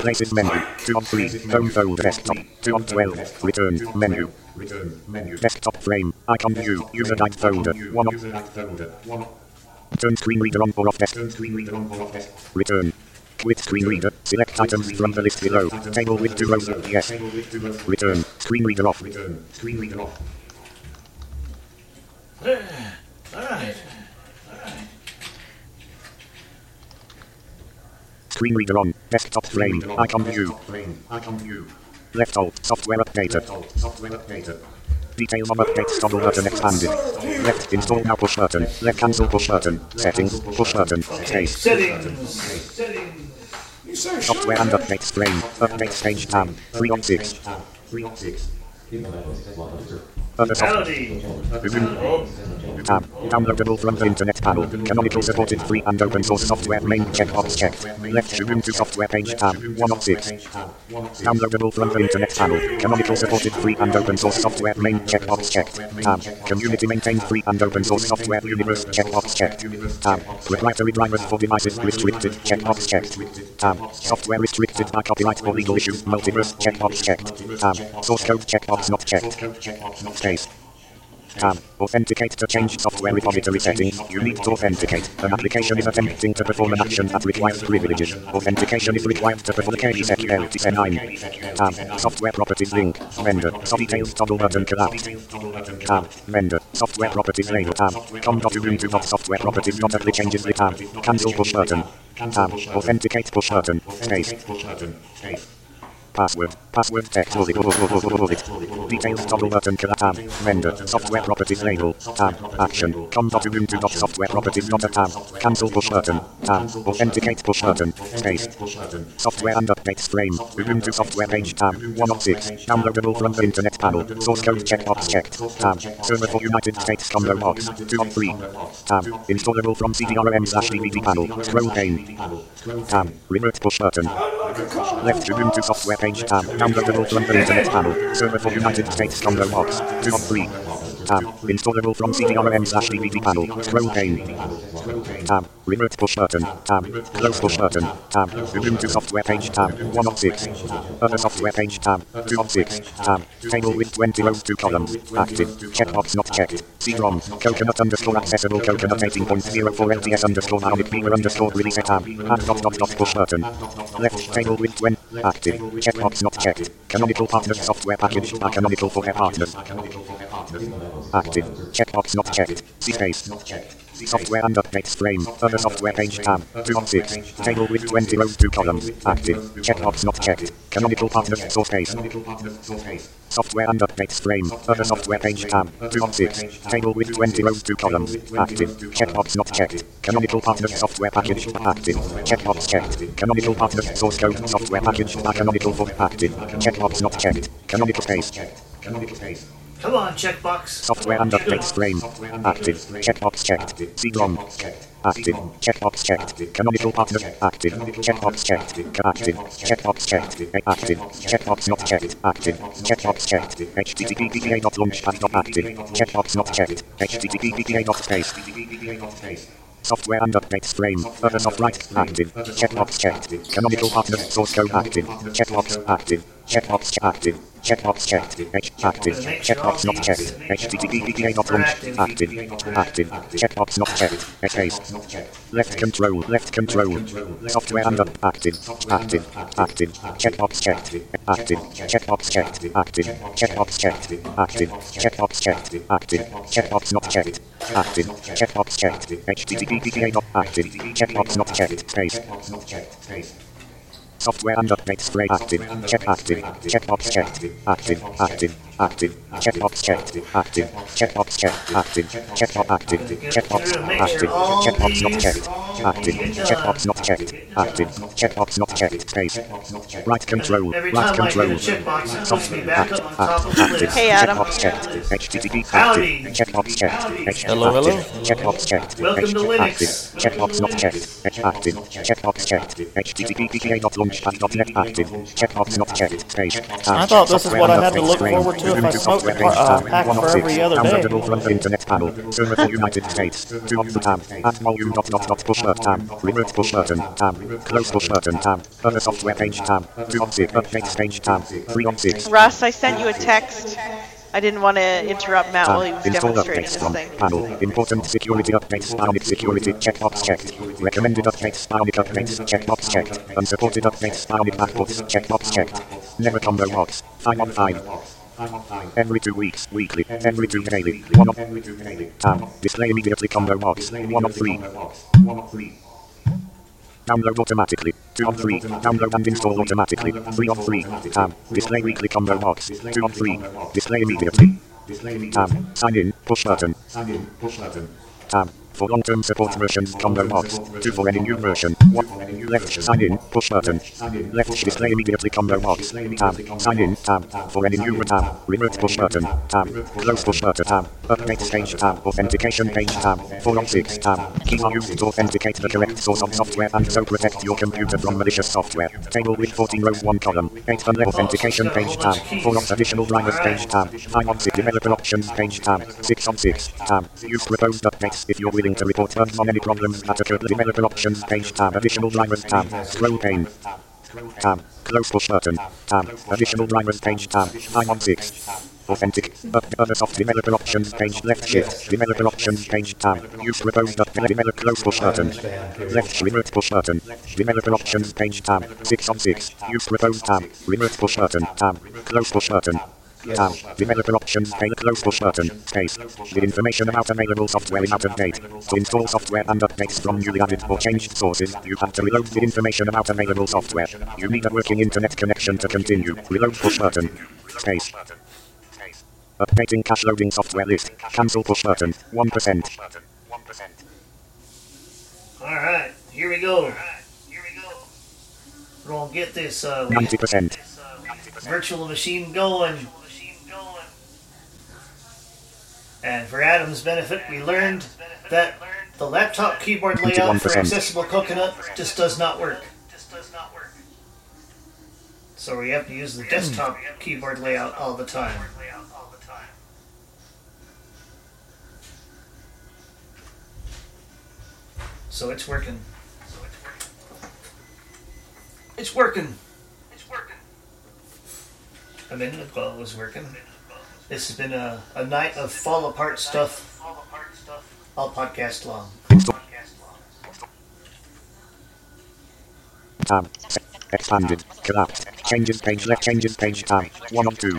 Places menu. 2 of 3. Home folder desktop. 2 of 12. Return menu. Return menu. Desktop frame. Icon view. User guide folder. 1 of. Turn screen reader on or off desk. Turn screen reader on or off desk. Return. Quit screen reader. Select items from the list below. Table with two rows. Yes. Return. Screen reader off. Return. Screen reader off. *sighs* Alright. Screen reader on. Desktop frame. Icon view. Icon view. Left alt. Software updater. Software updater. Details of updates toggle button expanded. Left install now push button. Left cancel push button. Settings. Push button. Space. Settings. Settings. You say Software and updates frame. Updates page tab. 3 of 6. 3 of 6. Howdy. Downloadable from the Internet panel. Canonical supported free and open source software main checkbox checked. Left Ubuntu software page tab. 1 of 6. Downloadable from the Internet panel. Canonical supported free and open source software main checkbox checked. Tab. Community maintained free and open source software universe checkbox checked. Tab. Proprietary drivers for devices restricted checkbox checked. Tab. Software restricted by copyright or legal issues multiverse checkbox checked. Tab. Source code checkbox not checked. Space. Tab. Authenticate to change software repository settings. You need to authenticate. An application is attempting to perform an action that requires privileges. Authentication is required to perform KSEC LTC9. Tab. Software properties link. Vendor. So details toggle button collapsed. Tab. Um, vendor. Software properties label um, tab. com.ubuntu.software properties dot apply changes the tab. Um, cancel push button. Tab. Authenticate push button. Space. Password. Password text. Details toggle button tab. Vendor. Software properties label. Tab. Action. com.ubuntu.software properties tab. Cancel push button. Tab. Authenticate push button. Space. Software and updates frame. Ubuntu software page tab. 1 of 6. Downloadable from the internet panel. Source code checkbox checked. Tab. Server for United States combo box. 2 of 3. Tab. Installable from CD-ROM slash DVD panel. Scroll pane. Tab. Revert push button. Left Ubuntu software page tab. Downloadable from the internet panel. Server for United States combo box. 2 of 3. Tab. Installable from CD-ROM slash DVD panel. Scroll pane. Tab. Revert push button. Tab. Close push button. Tab. Ubuntu software page tab. 1 of 6. Other software page tab. 2 of 6. Tab. Table with 20 rows 2 columns. Active. Checkbox not checked. CD-ROM. Coconut underscore accessible. Coconut 18.04 LTS underscore Bionic Beaver underscore release tab. Add dot dot dot push button. Left table with 20. Active. Checkbox not checked. Canonical partners software package. Are canonical for their partners. Active. Checkbox not checked. C space. Not checked. Software and updates frame. Other software page tab. 2 of 6. Table with 20 rows 2 columns. Active. Checkbox not checked. Canonical partners source case. Software and updates frame. Other software page tab. 2 of 6. Table with 20 rows 2 columns. Active. Checkbox not checked. Canonical partners software package. Active. Checkbox checked. Canonical partners source code software package. Canonical for active. Checkbox not checked. Canonical space. Canonical space. Come on, checkbox. Software updates frame. Active. Checkbox checked. CD-ROM. Active. Checkbox checked. Canonical partner. Active. Checkbox checked. Active. Checkbox checked. Active. Checkbox not checked. Active. Checkbox checked. http://launchpad.active. Checkbox not checked. http://space. Software and updates frame. Other soft right. Active. Checkbox checked. Canonical partner. Source code active. Checkbox active. Checkbox ch- active. Checkbox checked. Active. Checkbox not checked. http://launch active. Active. Checkbox not checked. Space. Left control. Left control. Software and up. Active. Active. Active. Checkbox checked. Active. Checkbox checked. Active. Checkbox checked. Active. Checkbox checked. Active. Checkbox not checked. Active. Checkbox checked. http://active. Checkbox not checked. Space. Checkbox not checked. Space. Software and updates frame active. Check active. Checkbox checked. Active. Active. Active. Checkbox checked. Active. Checkbox checked. Active. Checkbox active. Checkbox active. Checkbox not checked. Active. Checkbox not checked. Active. Checkbox not checked. Space. Right control. Right control. checkbox, puts me back up on top of the list. Hey, Adam. Checkbox checked. HTTP active. Checkbox checked. Hello, hello. Checkbox checked. Welcome to Linux. Checkbox not checked. Active. Checkbox checked. http://launchpad.net active. Checkbox not checked. Page. I thought this is what I had to look forward to if I smoked a uh, pack for every other day. Downloadable from the internet panel. Server for United States. Two of the tab. Add volume dot dot dot push tab. Revert push button. Button, tab, close push button, tab, other software page tab, 2 of 6, updates page tab, 3 of 6. Russ, I sent you a text. I didn't want to interrupt Matt while he was Tab, install demonstrating updates this from thing. panel, important security updates, Bionic security, checkbox checked, recommended updates, Bionic updates, checkbox checked, unsupported updates, Bionic backports, checkbox checked, never combo box, 5 on 5. Every two weeks, weekly, every two daily, one of tab, display immediately combo box, one of three. Download automatically. 2 of 3. Download and install automatically. 3 of 3. Tab. Display weekly combo box. 2 of 3. Display immediately. Tab. Sign in. Push button. Sign in. Push button. Tab. For long-term support versions combo box. 2 for any new version. 1. Left sign in. Push button. Left display immediately combo box. Tab. Sign in. Tab. For any new tab. Revert push button. Tab. Close push button. Tab. Update page tab. Authentication page tab. 4 of 6 tab. Keys are used to authenticate the correct source of software and so protect your computer from malicious software. Table with 14 rows 1 column. 8 unless authentication page tab. 4 of additional drivers page tab. 5 of 6 developer options page tab. 6 of 6 tab. Use proposed updates if you're willing to report bugs on any problems that occur. Developer options page tab. Additional drivers tab. Scroll pane. Tab. Close push button. Tab. Additional drivers page tab. 5 of 6. Authentic. Up other soft developer options page left shift. Developer options page tab. Use proposed up developer close push button. Left revert push button. Developer options page tab. 6 of 6. Use proposed tab. Revert push button. Tab. Close push button. Tab. Developer options page close push button. Space. The information about available software is out of date. To install software and updates from newly added or changed sources, you have to reload the information about available software. You need a working internet connection to continue. Reload push button. Space. Updating cache loading software list. Cancel push button. 1%. 1%. Alright, here we go. We're gonna get this uh, 90%. virtual machine going. And for Adam's benefit, we learned that the laptop keyboard layout for accessible coconut just does not work. So we have to use the desktop keyboard layout all the time. So it's working. It's working. It's working. A minute ago it was working. This has been a, a night of fall apart stuff all podcast long. Install. Tab. Expanded. Collapsed. Changes page left changes page tab. 1 of 2.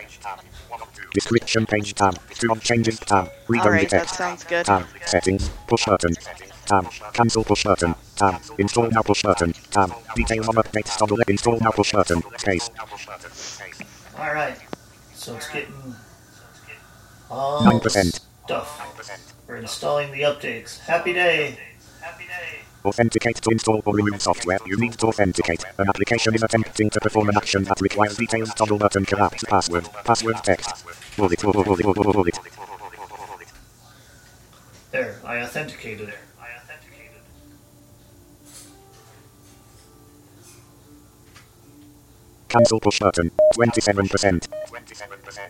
Description page tab. 2 on changes tab. Read only Alright, that text. sounds good. Tab. Settings. Push button. Tab. Cancel push button. Tab. Install now push button. Tab. Details on updates toggle. Install now push button. Space. Alright. So it's getting all 9%. stuff. We're installing the updates. Happy day. Happy day. Authenticate to install or remove software. You need to authenticate. An application is attempting to perform an action that requires details toggle button collapse password. Password text. Wallet. Wallet. Wallet. Wallet. There, I authenticated. There, I authenticated. Cancel push button. 27%. 27%.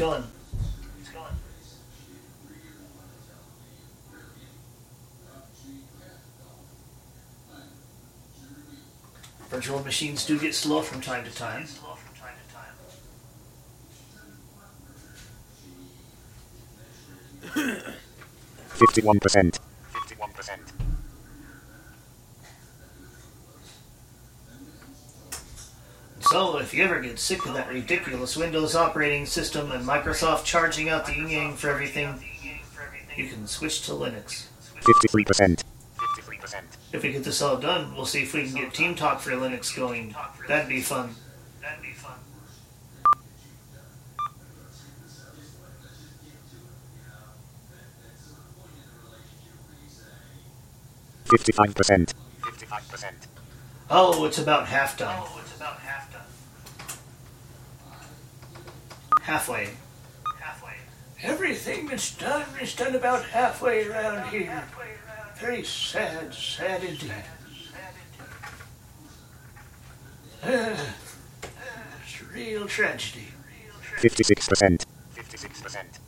going. It's going. Virtual machines do get slow from time to time. 51%. So, if you ever get sick of that ridiculous Windows operating system and Microsoft charging out the yin for everything, you can switch to Linux. 53%. If we get this all done, we'll see if we can get TeamTalk for Linux going. That'd be fun. That'd be fun. Fifty-five percent. Fifty-five percent. Oh, it's about half done. Oh, it's about half done. Halfway. Halfway. Everything that's done is done about halfway around here. Very sad, sad indeed. Uh, it's real tragedy. 56%. Fifty-six percent.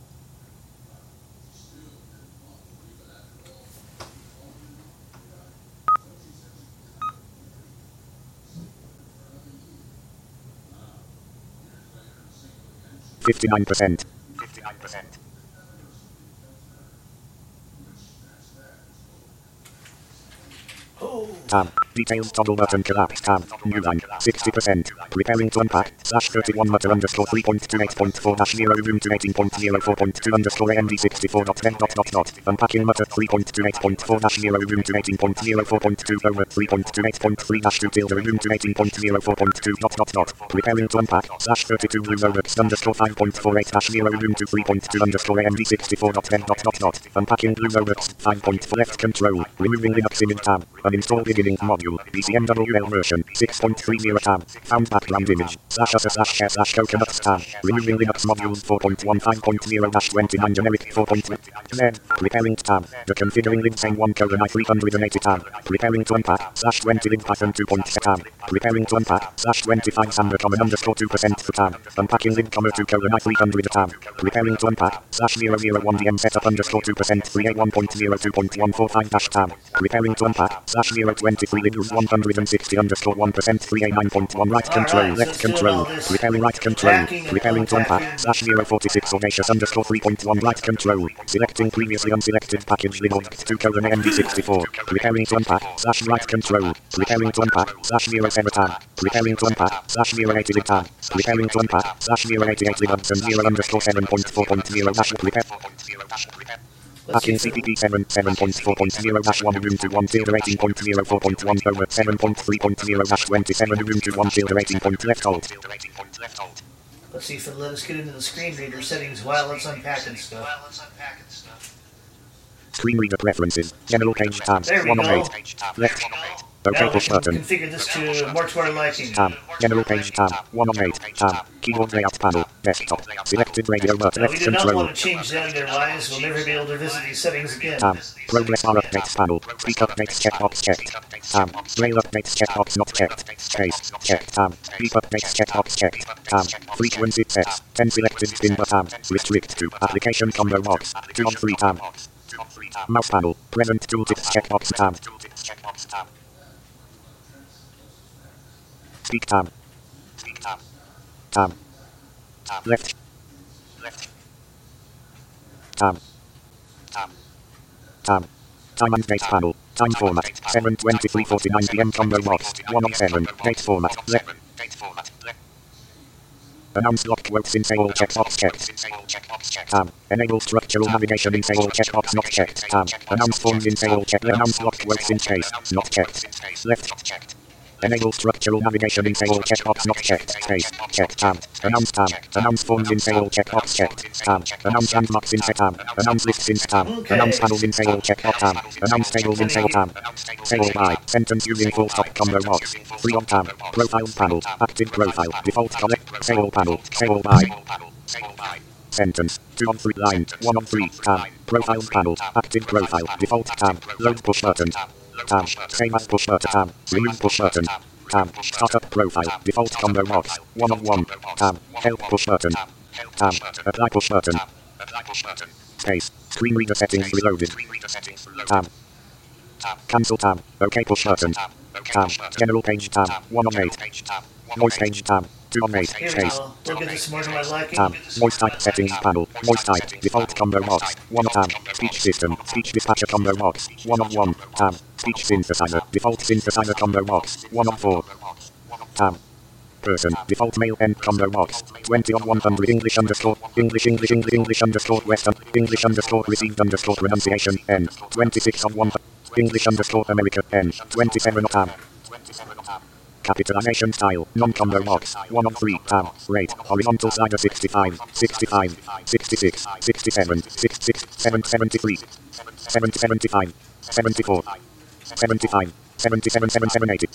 Fifty-six percent. Fifty-nine percent. Fifty-nine percent. Oh, Details toggle button collapsed tab. New line. 60%. Preparing to unpack. Slash 31 mutter underscore 3.28.4 dash 0 ubuntu 18.04.2 underscore AMD 64 dot dev dot dot dot. Unpacking mutter 3.28.4 dash 0 ubuntu 18.04.2 over 3.28.3 dash 2 tilde ubuntu 18.04.2 dot dot dot. Preparing to unpack. Slash 32 blue overx underscore 5.48 dash 0 ubuntu 3.2 underscore AMD 64 dot dev dot dot dot. Unpacking blue overx 5.4 left control. Removing Linux image tab. Uninstall beginning module. BCMWL version 6.30 tab. Found background image. Slash us slash share slash coconuts tab. Removing Linux modules 4.15.0 dash 29 generic 4.1. Z. Preparing tab. The configuring libsane 1 colon i 380 tab. Preparing to unpack. Slash 20 libpython 2. tab. Preparing to unpack. Slash 25 samba common underscore 2% for tab. Unpacking lib comma 2 colon i 300 tab. Preparing to unpack. Slash 001 dm setup underscore 2% 381.02.145 dash tab. Preparing to unpack. Slash 023 libs 160 underscore 1% 389.1 right control Alright, left let's do all control. Preparing right control. packing and Preparing to unpack. unpacking. Slash 046 audacious underscore 3.1 right control. Selecting previously unselected package lib 2 colon AMD64. Preparing to unpack. Slash right control. Preparing to unpack. Slash 07 tab. Preparing to unpack. Slash 080 lib tab. Preparing to unpack. Slash 088 libs and 0 underscore 7.4.0 dash prepare. Let's Packing see if it- CPP 7 7.4.0 dash 1 ubuntu 1 tilde 18.04.1 over 7.3.0 dash 27 ubuntu 1 tilde 18 point left hold. Let's see if it'll let us get into the screen reader settings while it's unpacking stuff. Screen reader preferences. General page tab. There we 1 of go. 8. Left. OK Now we push can button. configure this to more to our liking. Tab. General page tab. 1 of um, um, 8. Tab. Keyboard layout panel. Desktop. Selected radio button. Now, we do not control. want to change that otherwise we'll never be able to visit these settings again. Tab. Progress bar updates panel. Speak updates checkbox checked. Tab. Braille updates checkbox not checked. Space. Checked. Tab. Beep updates checkbox checked. Tab. Frequency sets. 10 selected spin bar tab. Restrict to application combo box. 2 on 3 tab. Mouse panel. Present tooltips checkbox tab. Speak tab. Tab. Left. Left. Tab. Tab. Time and date panel. Time format. 7.23.49 p.m. combo box. 1 of 7. Date format. Left. Announce lock quotes in say all checkbox checked. Tab. Enable structural navigation in say all checkbox not checked. Tab. Announce forms in say all check. Announce lock quotes in space. Not checked. Left. Enable structural navigation in say all checkbox not checked. Space. Checked tab. Announce tab. Announce forms in say all checkbox checked. Tab. Announce landmarks in tab. Announce lists in tab. Okay. Announce panels in say all checkbox tab. Announce tables in say all tab. Say by. Sentence using full stop combo box. 3 on tab. Profiles panel. Active profile. Default collect. Say all panel. Say all by. Sentence. 2 on 3 line. 1 on 3 tab. Profiles panel. Active profile. Default tab. Load push button. Tab. Save as push button. Tab. Remove push button. Tab. Startup profile. Default combo box. 1 of 1. Tab. Help push button. Tab. Apply push button. Space. Screen reader settings reloaded. Tab. Cancel tab. OK push button. Tab. General page tab. 1 of 8. Voice page tab. 2 of 8. Here we Space. go. We'll get this more to my liking. Tab. Voice type settings panel. Voice type. Default combo box. 1 tab. Speech system. Speech dispatcher combo box. 1 of 1. Tab. Speech synthesizer. Default synthesizer combo box. 1 of 4. Tab. Person. Default male end combo box. 20 on 100 English underscore. English English English English underscore Western. English underscore received underscore pronunciation. N. 26 on 100. English underscore America. N. 27 of tab. Capitalization style. Non-combo box. 1 of 3. Tab. Rate. Horizontal slider 65. 65. 66. 67. 66. 7, 73. 7, 75. 74. 75. 77, 77, 80.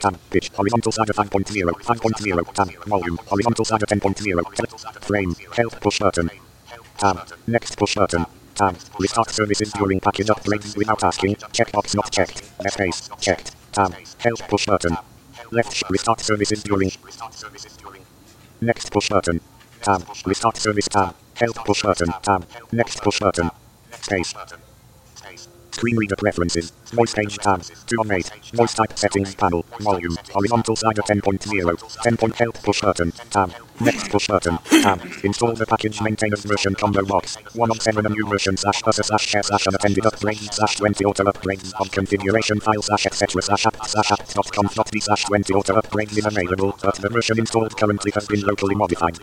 Tab. Pitch. Horizontal slider 5.0. 5.0. Tab. Volume. Horizontal slider 10.0. Frame. Help push button. Tab. Next push button. Tab. Restart services during package upgrades without asking. Checkbox not checked. Space. Checked. Tab. Help push button. Left. Restart services during. Next push button. Tab. Restart service tab. Help push button. Tab. Next push button. Space. Screen reader preferences. Voice page tab. 2 of 8. Voice type settings panel. Volume. Horizontal slider 10.0. 10 point help push button. Tab. Next push button. Tab. Install the package maintenance version combo box. 1 of 7 a new version slash user slash share slash unattended upgrades slash 20 auto upgrades of configuration file slash etc slash app slash app dot conf dot d slash 20 auto upgrades is available, but the version installed currently has been locally modified.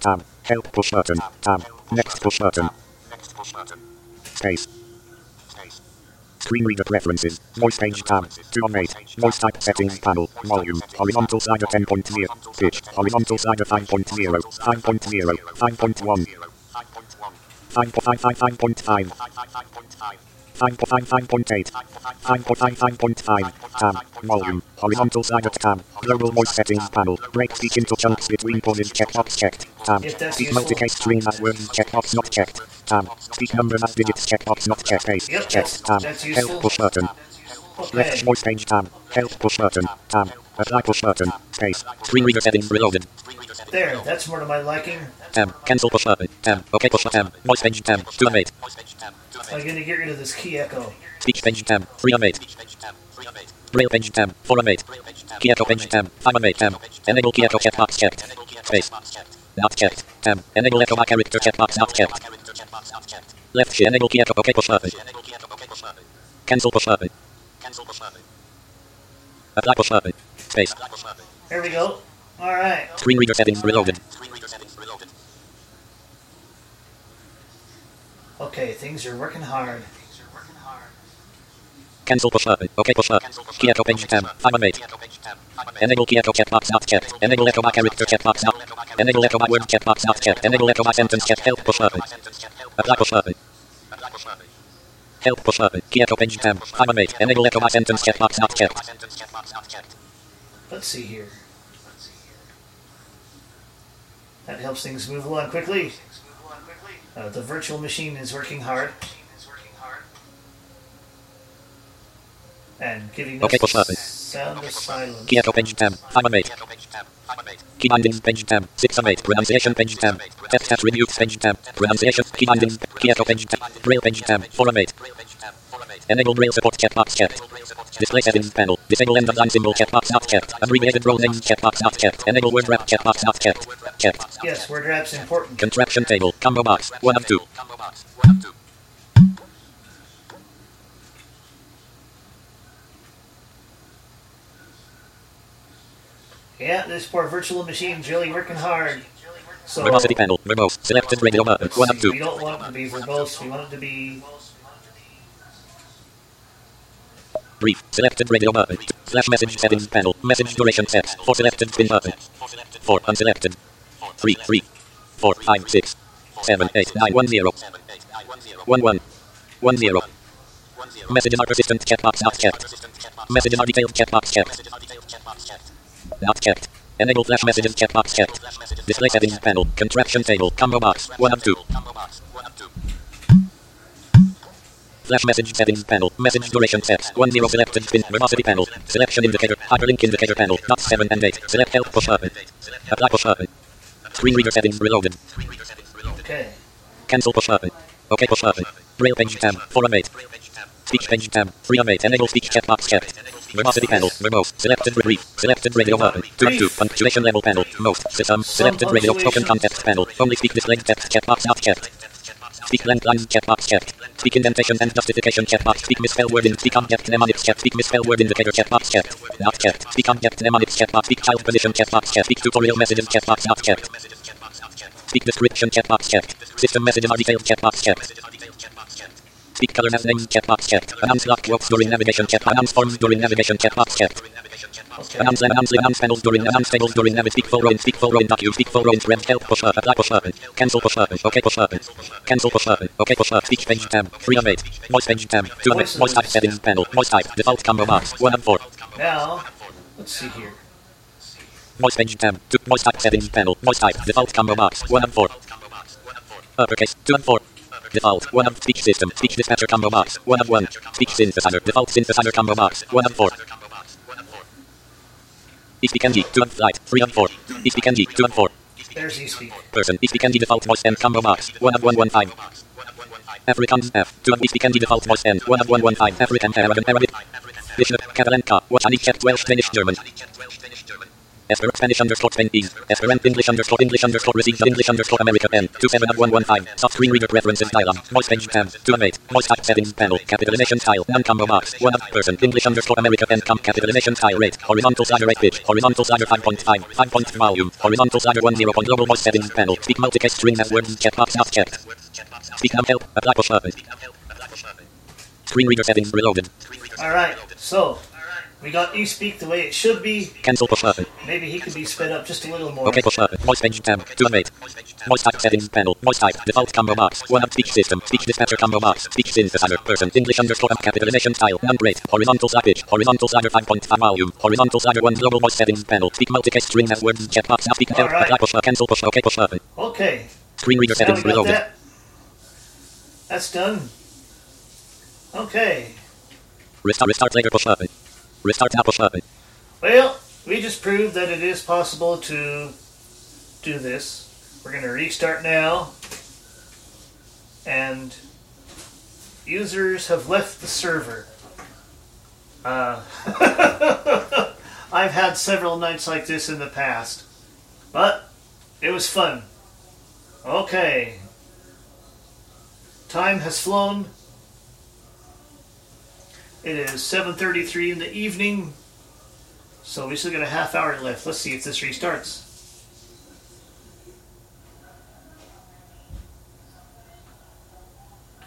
Tab. Help push button. Tab. Next push button. Space. Screen reader preferences. Voice page tab. 2 of 8. Voice type settings panel. Volume. Horizontal slider 10.0. Pitch. Horizontal slider 5.0. 5.0. 5.1. 5.5. 5.5. 5.5. 5.8. 5.5. Tab. Volume. Horizontal slider tab. Global voice settings panel. Break speech into chunks between pauses. Checkbox checked. Tab. Speak useful. multicase stream as words. Checkbox not checked. Tab. Speak numbers as digits. Checkbox not checked. Paste. Checked. Tab. Help push button. Left voice page tab. Help push button. Tab. Apply push button. Space. Screen reader settings reloaded. There, that's more to my liking. Tab. Cancel push button. Tab. OK push tab. Voice page tab. 2 of 8. I'm gonna get rid of this key echo. Speech page tab. 3 of 8. Braille page tab. 4 of 8. Key echo page tab. 5 of 8 tab. Enable key echo checkbox checked. Space. Not checked. Tab. Enable echo by character checkbox not checked. Left shift. Enable key echo OK push button. Cancel push button. Apply push button. Space. There we go. Alright. Screen reader settings reloaded. Okay, things are working hard. Cancel push button. OK push. Key echo page tab. 5 of 8. Enable echo checkbox not checked. Enable echo by character checkbox not. Enable echo by word checkbox not checked. Enable echo by sentence check. Help push button. Apply push button. Help push. Key echo page tab. 5 of 8. Enable echo by sentence checkbox not checked. Let's see here. That helps things move along quickly. Uh, the virtual machine is working hard. And giving us Okay, button. sound of silence. Echo page tab. 5 of 8. Key bindings page tab. 6 of 8. Pronunciation page tab. Test reviews page tab. Pronunciation. Key bindings. Echo page tab. Braille page tab. 4 of 8. Enable Braille support checkbox checked. Display settings panel. Disable end line symbol checkbox not checked. Abbreviated role names checkbox not checked. Enable word wrap checkbox not checked. Checked. Yes, word wrap's important. Contraction table. Combo box. 1 of 2. Yeah, this poor virtual machine's really working hard. So Verbosity panel. Verbose. Selected radio button. 1 of 2. we don't want it to be verbose. We want it to be Brief. Selected radio button. Slash message settings panel. Message duration set. 4 selected spin button. 4 unselected. 3 3 4 5 6 7 8 9 1 0 1 1 1 0 Messages are persistent checkbox not checked. Messages are detailed checkbox checked. Not checked. Enable flash messages checkbox checked. Display settings panel. Contraction table. Combo box. 1 of 2. Flash message settings panel. Message duration set. 1 0 selected spin. Velocity panel. Selection indicator. Hyperlink indicator panel. Not 7 and 8. Select help push button. Apply push button. Screen reader settings reloaded. okay. Cancel push button. OK push button. Braille page tab. 4 of 8. Speech page tab. 3 of 8. Enable speech checkbox checked. Verbosity panel. Verbose. Selected brief. Selected radio button. 2 of 2. Punctuation level panel. Most. System. Selected radio token context panel. Only speak displayed text checkbox not checked. Speak length lines checkbox checked. Speak indentation and justification checkbox. Speak misspell word in. Speak object mnemonics checked. Speak misspell word indicator checkbox checked. Not checked. Speak object mnemonics checkbox. Speak child position checkbox checked. Speak tutorial messages checkbox not checked. Speak description checkbox checked. System messages are detailed checkbox checked. Speak colors as names checkbox checked. Announce lock quotes during navigation check. Announce forms during navigation checkbox checked. Announce announce announce panels during announce tables during navigation. Speak full in speak row in docu. Speak row in thread. Help push up. Apply push button. Cancel push button. Okay push button. Cancel push button. Okay push up. Speech page tab. Three of eight. Voice page tab. Two of eight. Voice type settings panel. Voice type. Default combo box. One of four. Now, let's see here. Voice page tab. Two. Voice type settings panel. Voice type. Default combo box. One of four. Uppercase. Two and four. Default. One of speech system. Speech dispatcher combo box. One of one. Speech synthesizer. Default synthesizer combo box. One of four. ESPKNG. Two and flight. Three and four. ESPKNG. Two and four. There's. Person. ESPKNG default voice and combo box. One of one one five. Afrikaans F. Two of ESPKNG default voice and one of one one five. African Arabic Arabic. Bishop. Catalan Ka. Watchani Czech Welsh Danish German. Esper Spanish underscore Spanish. Esperant English underscore English underscore received English underscore America N. Two seven of one one five. Soft screen reader preferences dialog. Voice page tab. Two of eight. Voice type settings panel. Capitalization style. Non combo box. One of person. English underscore America N. Com capitalization style rate. Horizontal slider rate pitch. Horizontal slider five point five. Five point volume. Horizontal slider one zero point global voice settings panel. Speak multicast string as words. Checkbox not checked. Speak num help. Apply push button. Screen reader settings reloaded. Alright, so, we got eSpeak the way it should be. Cancel push button. Maybe he could be sped up just a little more. Okay, push button. Voice page tab. Two of eight. Voice type settings panel. Voice type. Default combo box. One of speech system. Speech dispatcher combo box. Speech synthesizer. Person. English underscore M. Capitalization style. Non rate. Horizontal pitch. Horizontal slider 5.5 volume. Horizontal slider 1 global voice settings panel. Speak multicast string as words. Checkbox. Now speak help. Alright. Apply push button. Cancel push. Okay, push button. Okay, Screen reader now settings reloaded. that. That's done. Okay, Restart. Restart later push button. Restart push button. well, we just proved that it is possible to do this. We're going to restart now. And users have left the server. Uh, *laughs* I've had several nights like this in the past. But it was fun. Okay. Time has flown. It is 7:33 in the evening. So we still got a half hour left. Let's see if this restarts.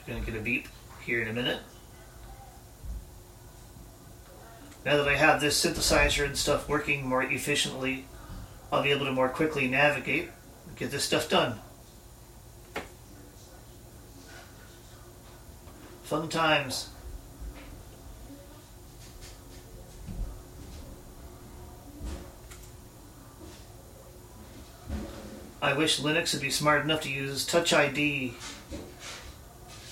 Gonna get a beep here in a minute. Now that I have this synthesizer and stuff working more efficiently, I'll be able to more quickly navigate and get this stuff done. Fun times. I wish Linux would be smart enough to use Touch ID.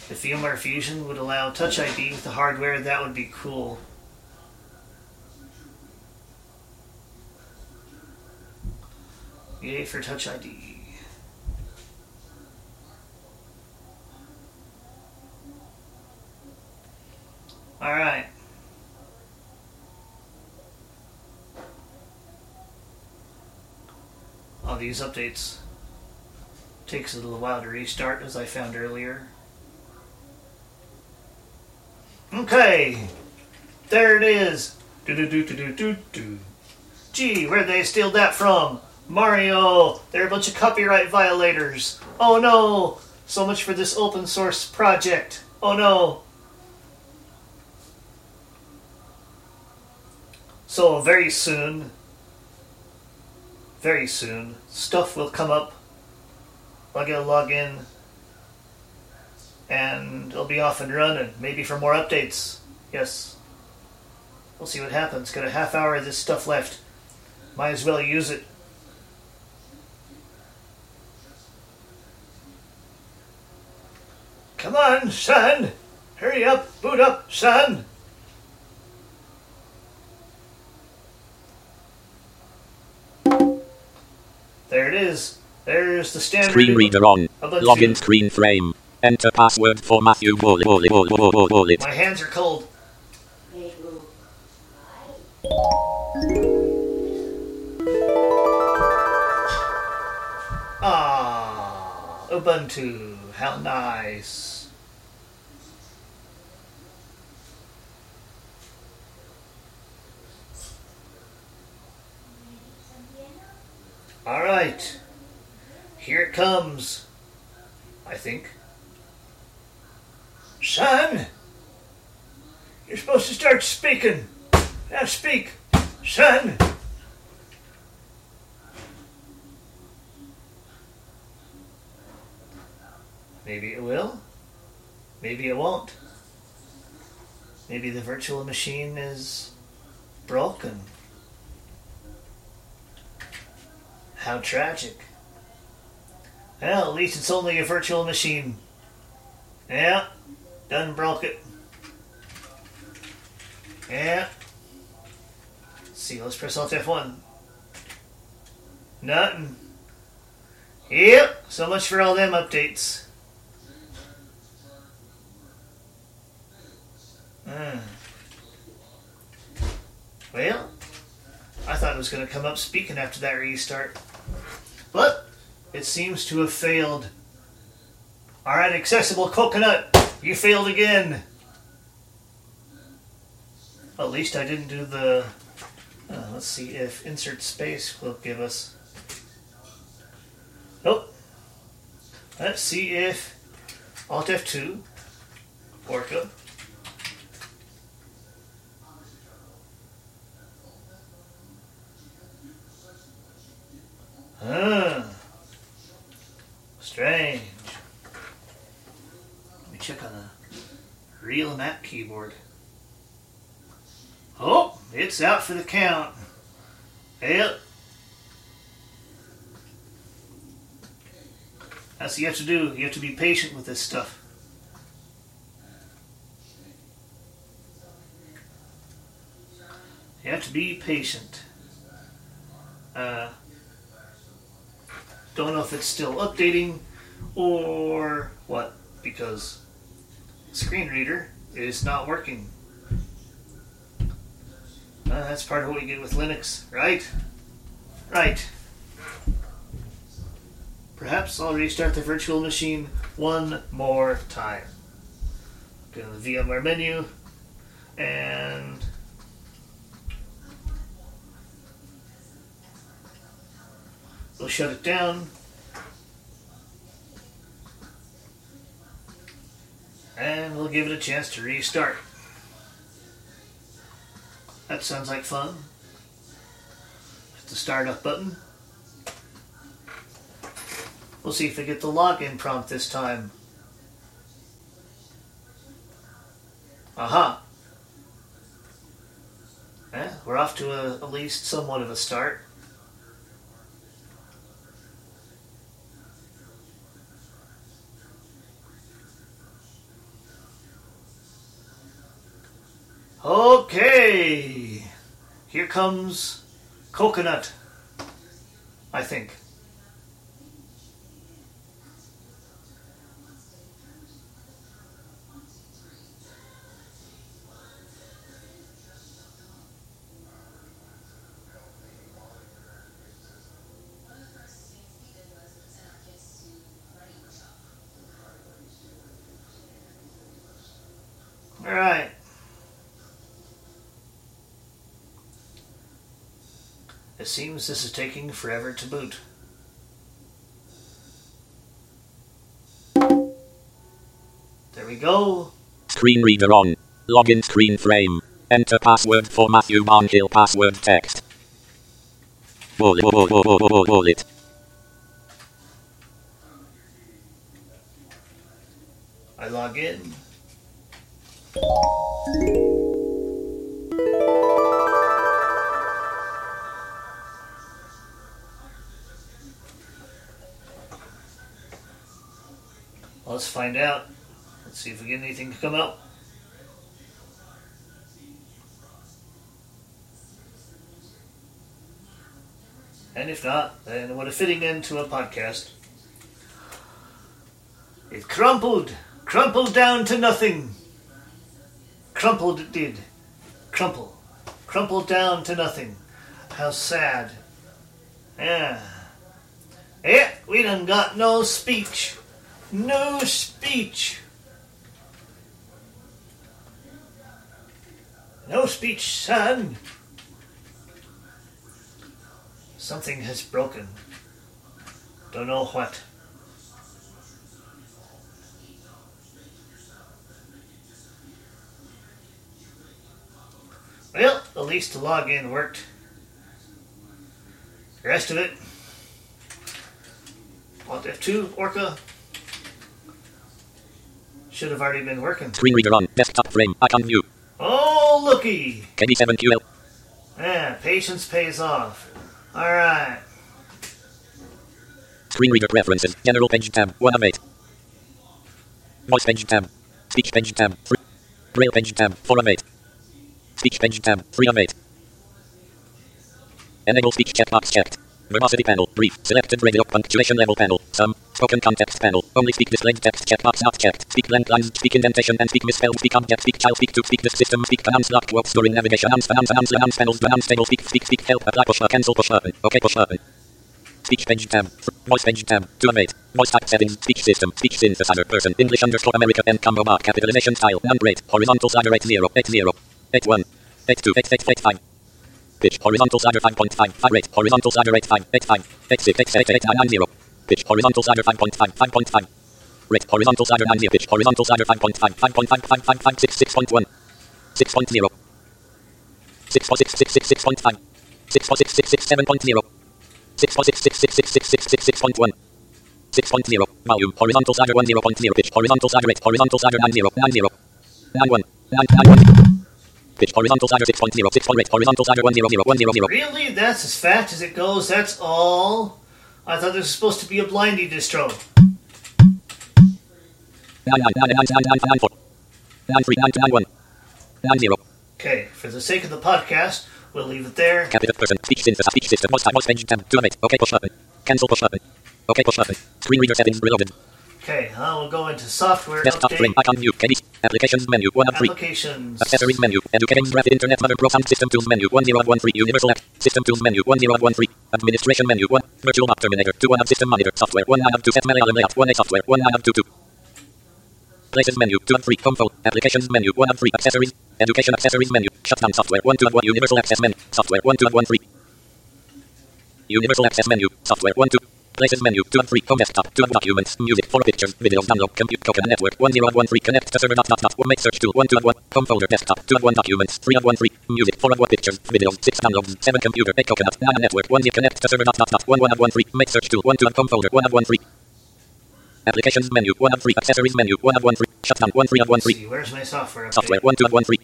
If VMware Fusion would allow Touch ID with the hardware, that would be cool. Yay for Touch ID. Alright. All these updates takes a little while to restart, as I found earlier. Okay, there it is. Do do do do do do do. Gee, where'd they steal that from? Mario, they're a bunch of copyright violators. Oh no! So much for this open source project. Oh no! So very soon, very soon, stuff will come up. I'll get a login, and it'll be off and running. Maybe for more updates. Yes. We'll see what happens. Got a half hour of this stuff left. Might as well use it. Come on, son! Hurry up! Boot up, son! There it is. There's the standard. Screen reader on. Login screen frame. Enter password for Matthew. Wallet. My hands are cold. Ah, Ubuntu. How nice. All right. Here it comes. I think. Son, you're supposed to start speaking. Now speak, son. Maybe it will. Maybe it won't. Maybe the virtual machine is broken. How tragic. Well, at least it's only a virtual machine. Yeah, done broke it. Yeah. See, let's press Alt F1. Nothing. Yep, so much for all them updates. Hmm. Well, I thought it was going to come up speaking after that restart. But it seems to have failed. Alright, accessible coconut, you failed again. At least I didn't do the. Uh, let's see if insert space will give us. Nope. Let's see if Alt F2, Orca. Ah, strange. Let me check on the real map keyboard. Oh, it's out for the count. Yep. That's what you have to do. You have to be patient with this stuff. You have to be patient. Uh, don't know if it's still updating or what, because screen reader is not working. Uh, that's part of what you get with Linux, right? Right. Perhaps I'll restart the virtual machine one more time. Go to the VMware menu and we'll shut it down. And we'll give it a chance to restart. That sounds like fun. Hit the start up button. We'll see if we get the login prompt this time. Aha. Yeah, we're off to a, at least somewhat of a start. Okay. Here comes coconut. I think. All right. It seems this is taking forever to boot. There we go. Screen reader on. Login screen frame. Enter password for Matthew Barnhill password text. Wallet, wallet, wallet, wallet. I log in. Let's find out. Let's see if we get anything to come up. And if not, then what a fitting end to a podcast. It crumpled, crumpled down to nothing. Crumpled it did. Crumple. Crumpled down to nothing. How sad. Yeah. Yeah, we done got no speech. No speech. No speech, son. Something has broken. Don't know what. Well, at least the login worked. The rest of it. What if two orca should have already been working. Screen reader on. Desktop frame. Icon view. Oh, looky! KB7QL. Yeah, patience pays off. Alright. Screen reader preferences. General page tab. 1 of 8. Voice page tab. Speech page tab. 3. Braille page tab. 4 of 8. Speech page tab. 3 of 8. Enable speech checkbox checked. Verbosity panel. Brief. Selected radio punctuation level panel. Some. Spoken context panel. Only speak displayed text checkbox not checked. Speak length lines. Speak indentation and speak misspelled. Speak object. Speak child. Speak to. Speak this system. Speak pronounce lock quote storing navigation. Announce announce announce announce panels. Announce table. Speak speak speak help. Apply push cancel push button. Okay push button. Speech page tab. Voice page tab. 2 of 8. Voice type settings. Speech system. Speech synthesizer. Person. English underscore America and combo bar. Capitalization style. None rate. Horizontal slider 80. 80. 81. 82. 88. 85. Pitch. Horizontal slider 5.5. 5 rate. Horizontal slider 85. 85. 86. 88. 89. Pitch. Horizontal slider 5.5. 5.5. Rate. Horizontal slider 90. Pitch. Horizontal slider 5.5. 5.5. 5. 5. 5. 6. 6.1. 6.0. 6. 6. 6. 6. 6.5. 6. 6. 6. 6. 7.0. 6 4 6 6 6 6 6 6 6 6.1 6.0 volume horizontal slider 1 0.0 pitch horizontal slider 8 horizontal slider 9 0 9 0 9 1 9 9 1 pitch horizontal slider 6.0 6 4 8 horizontal slider 1 0 0 1 0 0 Really? That's as fast as it goes? That's all? I thought this was supposed to be a blindy distro. 9 9 9 9 9 9 9 4 9 3 9 2 9 1 9 0 Okay, for the sake of the podcast, we'll leave it there. capital person. Speech synthesis speech system. Voice type voice page tab 2 of 8 okay push button. Cancel push button. Okay push button. Screen reader settings reloaded Okay, now we'll go into software desktop update. icon view applications menu 1 of 3 Applications. Accessories menu. Education graphic internet mother system tools menu 1 0 of 1 3 universal app system tools menu 1 0 of 1 3 administration menu 1 virtual map terminator 2 1 of system monitor software 1 9 of 2 set Malayalam layout 1 a software 1 9 of 2 2 places menu 2 of 3 home phone applications menu 1 of 3 accessories education accessories menu shutdown software 1 2 of 1 universal access menu software 1 2 of 1 3 universal access menu software 1 2 Places menu. Two and three. Home desktop. Two and documents. Music. Four pictures. Videos. Download. Compute. Coca network. One zero and one three. Connect to server. Dot dot dot. One make search tool. One two and one. Home folder. Desktop. Two and one documents. Three and one three. Music. Four and one pictures. Videos. Six downloads. Seven computer. Eight coconut. Nine network. One zero. Connect to server. Dot dot dot. One one and one three. Make search tool. One two and home folder. One and one three. Applications menu. One and three. Accessories menu. One and one three. Shutdown. One three and one three. See, where's my software? Software. One two and one three.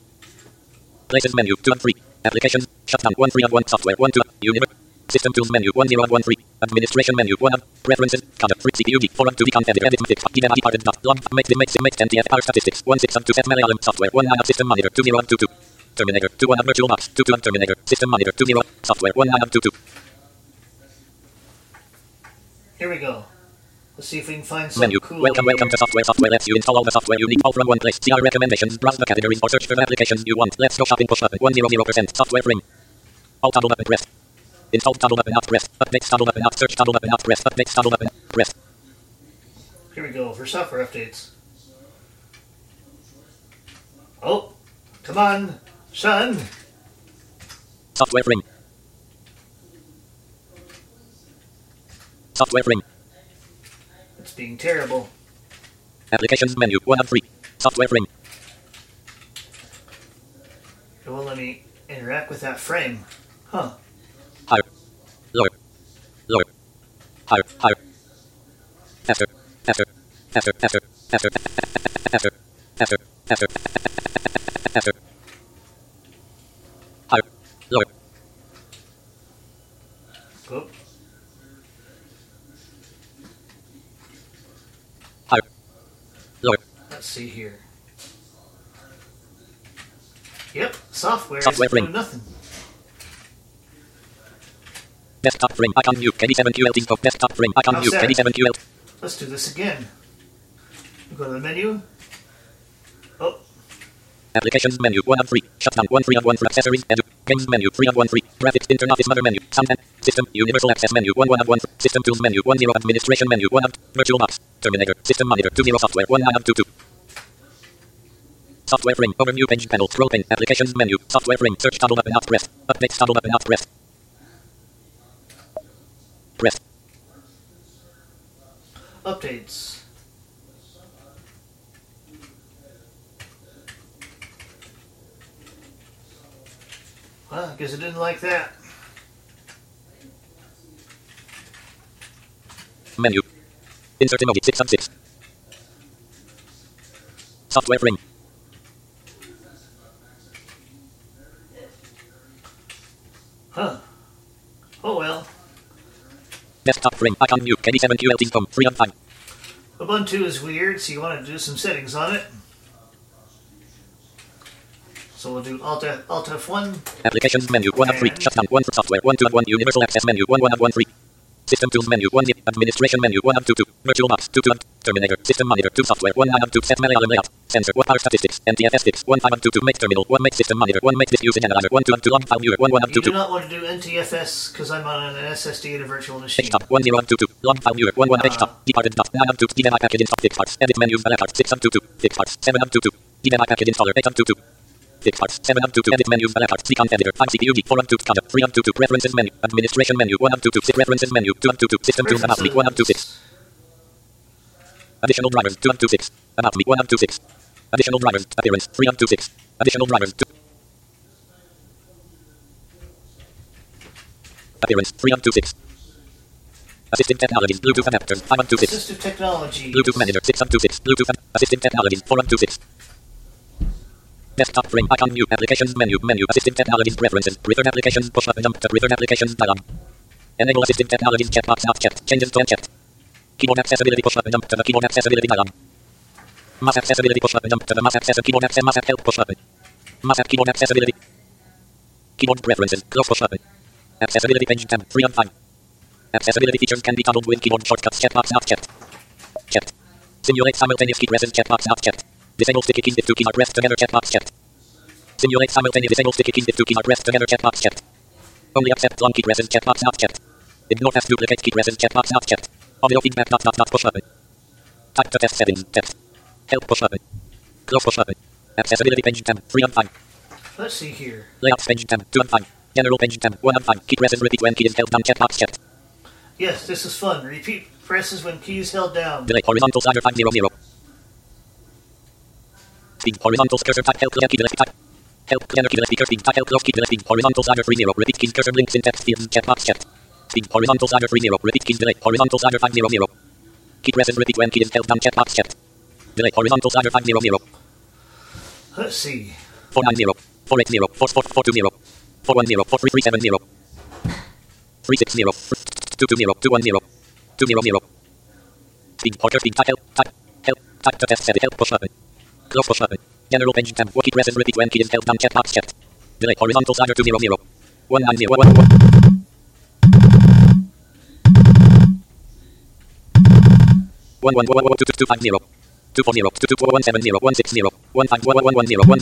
Places menu. Two and three. Applications. Shutdown. One three and one. Software. One two. Universe. System tools menu 1 0 of 1 3. Administration menu 1 of preferences. Contact 3 CPU D 4 of 2 dconf edit fix given departed dot log make make make 10 TF power statistics 1 6 of 2 set Malayalam software 1 9 of system monitor 2 0 of 2 2. Terminator 2 1 of virtual box 2 2 of terminator system monitor 2 0 software 1 9 of 2 2. Here we go. Let's see if we can find something Menu. cool. Welcome, welcome to software. Software lets you install all the software you need all from one place. See our recommendations, browse the categories, or search for the applications you want. Let's go shopping. Push button. 100% software frame. All toggle button pressed. Install toggle button not pressed. Updates toggle button not search toggle button not pressed. Updates toggle button pressed. Here we go for software updates. Oh, come on, son. Software frame. Software frame. It's being terrible. Applications menu. 1 of 3. Software frame. It won't let me interact with that frame. Huh. Higher. Lower. Lower. Higher. Higher. Faster. Faster. Faster. Faster. Faster. Faster. Faster. Faster. Faster. Higher. Lower. Oh, Higher. Lower. let's see here. Yep, software, Software is doing nothing. Desktop frame. Icon view. KB7QL. Scope. Desktop frame. Icon view. that? KB7QL. Let's do this again. Go to the menu. Oh, Applications menu 1 of 3. Shutdown 1 3 of 1 for accessories. Edu. Games menu 3 of 1 3. Graphics. Internet mother menu. Sound and system. Universal access menu 1 1 of 1. System tools menu 1 0. Administration menu 1 of virtual box. Terminator. System monitor 2 0. Software 1 9 of 2 2. Software frame. Overview page panel. Scroll pane. Applications menu. Software frame. Search toggle button not pressed. Updates toggle button not pressed. Pressed. updates. Well, I guess I didn't like that. Menu. Insert emoji 6 of 6. Software frame. Huh. Oh well. Desktop frame. Icon new. KB7QLT com. Free of 5. Ubuntu is weird, so you want to do some settings on it. So we'll do Alt, Alt F1. Applications menu. 1 of 3. Shutdown. 1 for software. 1 2 of 1. Universal access menu. 1 1 of 1 3. System tools menu. 1 zip. Administration menu. 1 of 2 2. VirtualBox. 2 2 of Terminator. System monitor. 2 software. 1 9 of 2. Set Malayalam layout. Sensor. 1 power statistics. NTFS sticks. 1 5 of 2 2. Make terminal. 1 make system monitor. 1 make this usage analyzer. 1 2 of 2 log file viewer. 1 1 of 2 2. You do not want to do NTFS because I'm on an SSD and a virtual machine. Desktop 1 0 of 2 2. Log file viewer 1 1 of desktop. Departed dot 9 of 2. DVI package install 6 parts. Edit menus parts 6 of 2 2. 6 parts 7 of 2 2. DVI package installer 8 of 2 2. 6 parts 7 of 2 2. Edit menus select parts. Sequence editor 5 CPU 4 of 2 conduct 3 of 2 2. Preferences menu. Administration menu 1 of 2 2. Sit references menu 2 of 2 2. System tools about 1 of 2 6. Additional drivers 2 of 2 6. About 1 of 2 6. Additional drivers appearance 3 of 2 6. Additional drivers 2. Appearance 3 of 2 6. Assistive technologies Bluetooth adapters 5 of 2 6. Assistive technology. Bluetooth manager 6 of 2 6. Bluetooth and assistive technologies 4 of 2 6. Desktop frame icon new applications menu menu assistive technologies preferences preferred applications push up jump to preferred applications dialog. Enable assistive technologies checkbox not checked changes to unchecked. Keyboard accessibility push up jump to the keyboard accessibility dialog. Mouse accessibility push up jump to the mouse access keyboard access mouse help push up. Mouse keyboard accessibility. Keyboard preferences close push up. Accessibility page tab 3 of 5. Accessibility features can be toggled with keyboard shortcuts checkbox not checked. Checked. Simulate simultaneous key presses checkbox not checked. Disable sticky keys if two keys are pressed together checkbox checked. Simulate simultaneous disable sticky keys if two keys are pressed together checkbox checked. Only accept long key presses checkbox not checked. Ignore fast duplicate key presses checkbox not checked. Audio feedback dot dot dot push button. Type to test settings text. Help push button. Close push button. Accessibility page tab 3 of 5. Let's see here. Layouts page tab 2 of 5. General page tab 1 of 5. Key presses repeat when key is held down checkbox checked. Yes, this is fun. Repeat presses when keys held down. Delay horizontal slider 500. Speed horizontal cursor type help key delay type. Help clear key delay speaker speed type help close key speed horizontal slider 30. Repeat keys cursor blinks in text fields checkbox checked. Speed horizontal slider 30. Repeat keys delay horizontal slider 500. Key presses repeat when key is held down checkbox checked. Delay horizontal slider 500. Let's see. 490 480 4420 410 43370 360 220 210 200 Speed Porter speed type help type help type to test set help push button close push button general page tab key presses repeat when key is held down checkbox checked delay horizontal slider 200 190 one one one one two two two five zero two four zero two two one seven zero one six zero one five one one one zero one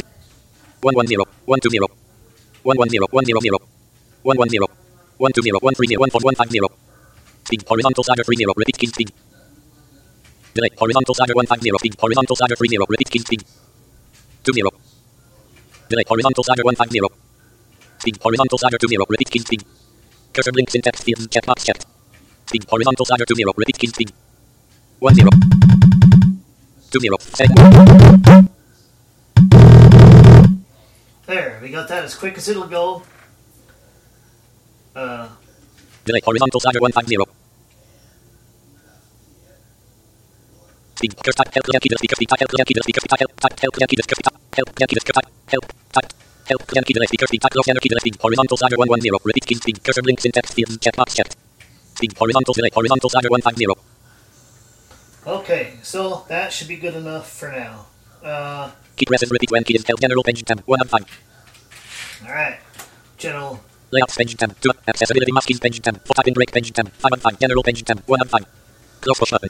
one one zero one two zero one one zero one zero zero one one zero one two zero one three zero one four one five zero speed horizontal slider three zero repeat key speed Delay. Horizontal slider 150. Speed. Horizontal slider 30. Repeat key speed. 20. Delay. Horizontal slider 150. Speed. Horizontal slider 20. Repeat key speed. Cursor blinks in text fields. Checkbox checked. Speed. Horizontal slider 20. Repeat key speed. 1 0. Set. There. We got that as quick as it'll go. Uh. Delay. Horizontal slider 150. Speakers type help Yankee the speakers type help Yankee the speakers type help type help Yankee the script help Yankee the script type help type help Yankee the speakers type lock Yankee the speed horizontal slider 110 repeat key speed cursor links in text fields check box checked speed horizontal select horizontal slider 150. Okay, so that should be good enough for now. Uh, key presses repeat when key is held general page tab one of five. All right, general. Layout page tab two accessibility masking page tab four typing break page tab five and five general page tab one and five. Close for shopping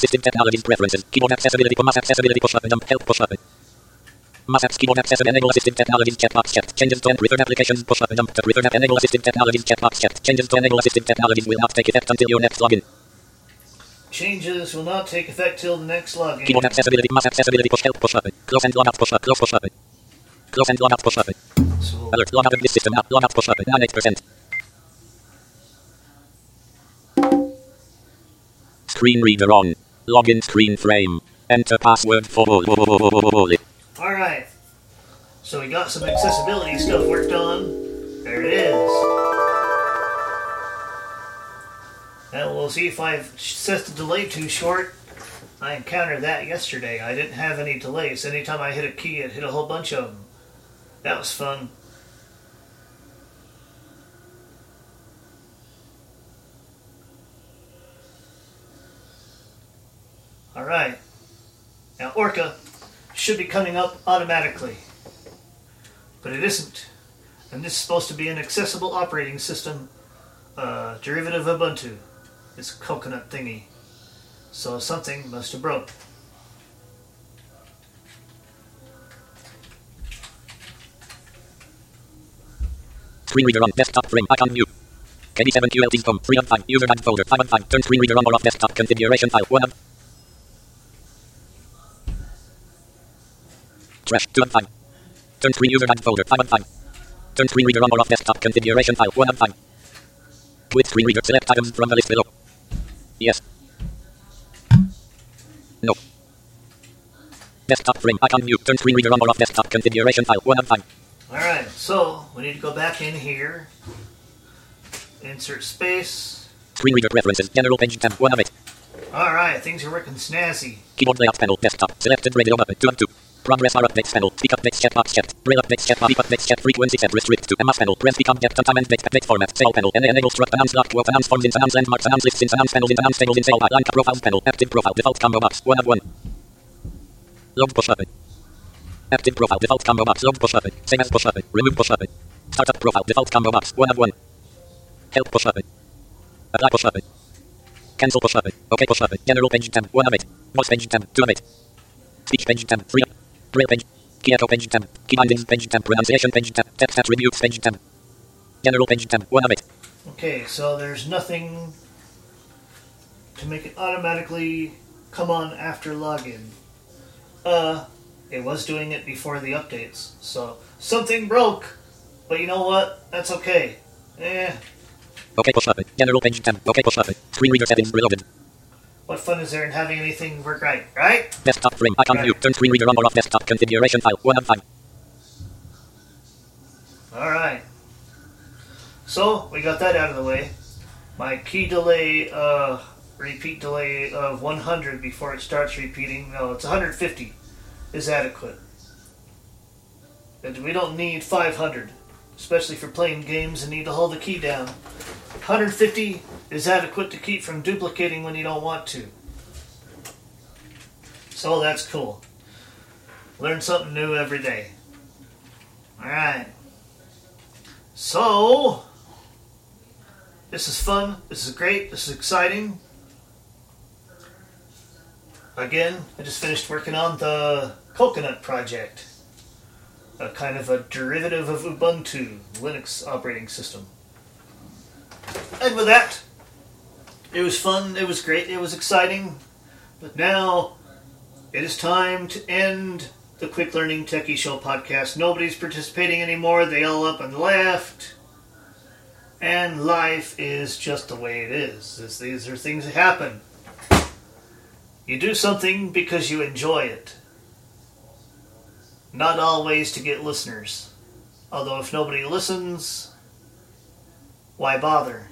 assistive technologies preferences. Keyboard accessibility mouse accessibility push button jump help push button mouse apps keyboard accessibility enable assistive technologies checkbox checked changes to preferred applications push button jump to preferred app enable assistive technologies checkbox checked changes to enable assistive technologies will not take effect until your next login. Changes will not take effect till the next login. keyboard accessibility mouse accessibility push help push button close and log out push button close push button close and log out push button So, alert log out of this system app log out push button 98% Screen reader on. Login screen frame. Enter password for alright. So we got some accessibility stuff worked on. There it is. Now we'll see if I've set the delay too short. I encountered that yesterday. I didn't have any delays. Anytime I hit a key, it hit a whole bunch of them. That was fun. Alright. Now Orca should be coming up automatically. But it isn't. And this is supposed to be an accessible operating system, uh, derivative of Ubuntu. This coconut thingy. So something must have broke. Screen reader on desktop frame icon view. KB7 QLT's home 3 of 5 user guide folder 5 of 5 turn screen reader on or off desktop configuration file 1 of trash 2 of 5 turn screen user guide folder 5 of 5 turn screen reader on or off desktop configuration file 1 of 5 with screen reader select items from the list below yes no desktop frame icon view turn screen reader on or off desktop configuration file 1 of 5 Alright, so we need to go back in here. Insert space. Screen reader preferences. General page tab. 1 of 8. Alright, things are working snazzy. Keyboard layout panel. Desktop. Selected radio button. 2 of 2. Progress bar updates panel. Speak updates checkbox checked. Braille updates checkbox. Beep updates checked. Frequency set. Restrict to. MS panel. Press speak object. Time and date. Update format. Sale panel. And enable struct. Announce lock. Quote. Announce forms. In. Announce landmarks. Announce lists. In. Announce panels. In. Announce tables. In. Sale. Line profiles panel. Active profile. Default combo box. 1 of 1. Log push button. Active profile. Default combo box. Log push button. Same as push button. Remove push button. Startup profile. Default combo box. 1 of 1. Help push button. Apply push button. Cancel push button. OK push button. General page tab. 1 of 8. Voice page tab. 2 of 8. Speech page tab. 3 of. Page. Echo page tab. Key bindings page tab. Pronunciation page tab. Text attributes page tab. General page tab. 1 of 8. Okay, so there's nothing to make it automatically come on after login. Uh, it was doing it before the updates, so something broke. But you know what? That's okay. Eh, OK push button. General page tab. OK push button. Screen reader settings reloaded. What fun is there in having anything work right, right? Desktop frame icon Right. Turn screen reader on or off desktop configuration file. 1 of 5. Alright. So, we got that out of the way. My key delay, uh, repeat delay of 100 before it starts repeating, no, it's 150 is adequate. And we don't need 500, especially for playing games and need to hold the key down. 150 is adequate to keep from duplicating when you don't want to. So that's cool. Learn something new every day. Alright. So, this is fun. This is great. This is exciting. Again, I just finished working on the Coconut project, a kind of a derivative of Ubuntu Linux operating system. And with that, it was fun. It was great. It was exciting. But now, it is time to end the Quick Learning Techie Show podcast. Nobody's participating anymore. They all up and left. And life is just the way it is. These are things that happen. You do something because you enjoy it. Not always to get listeners. Although, if nobody listens, why bother?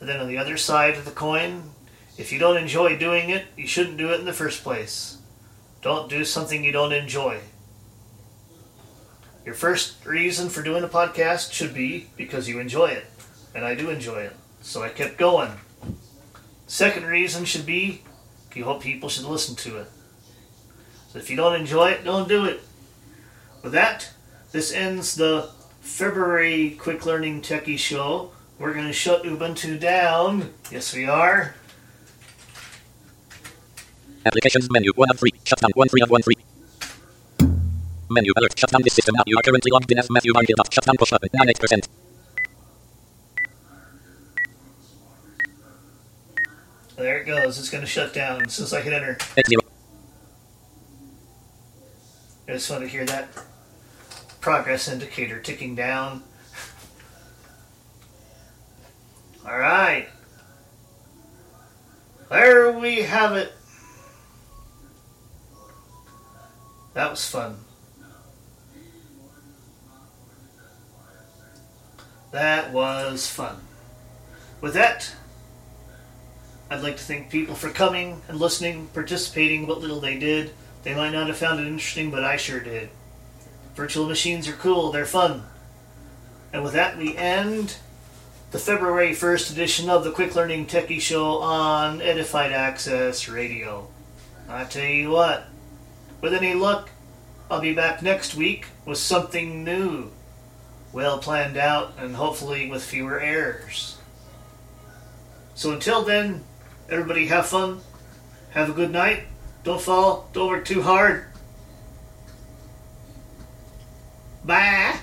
Then on the other side of the coin, if you don't enjoy doing it, you shouldn't do it in the first place. Don't do something you don't enjoy. Your first reason for doing a podcast should be because you enjoy it. And I do enjoy it. So I kept going. Second reason should be you hope people should listen to it. If you don't enjoy it, don't do it. With that, this ends the February Quick Learning Techie Show. We're going to shut Ubuntu down. Yes, we are. Applications menu 1 of 3. Shutdown 1 3 of 1 3. Menu alert. Shutdown this system now. You are currently logged in as Matthew Barnhill. Shutdown push button 98%. There it goes. It's going to shut down as I hit enter. 80. It was fun to hear that progress indicator ticking down. *laughs* All right. There we have it. That was fun. That was fun. With that, I'd like to thank people for coming and listening, participating, what little they did. They might not have found it interesting, but I sure did. Virtual machines are cool, they're fun. And with that, we end the February 1st edition of the Quick Learning Techie Show on Edified Access Radio. I tell you what, with any luck, I'll be back next week with something new, well planned out, and hopefully with fewer errors. So until then, everybody have fun, have a good night, don't fall, don't work too hard. Bye.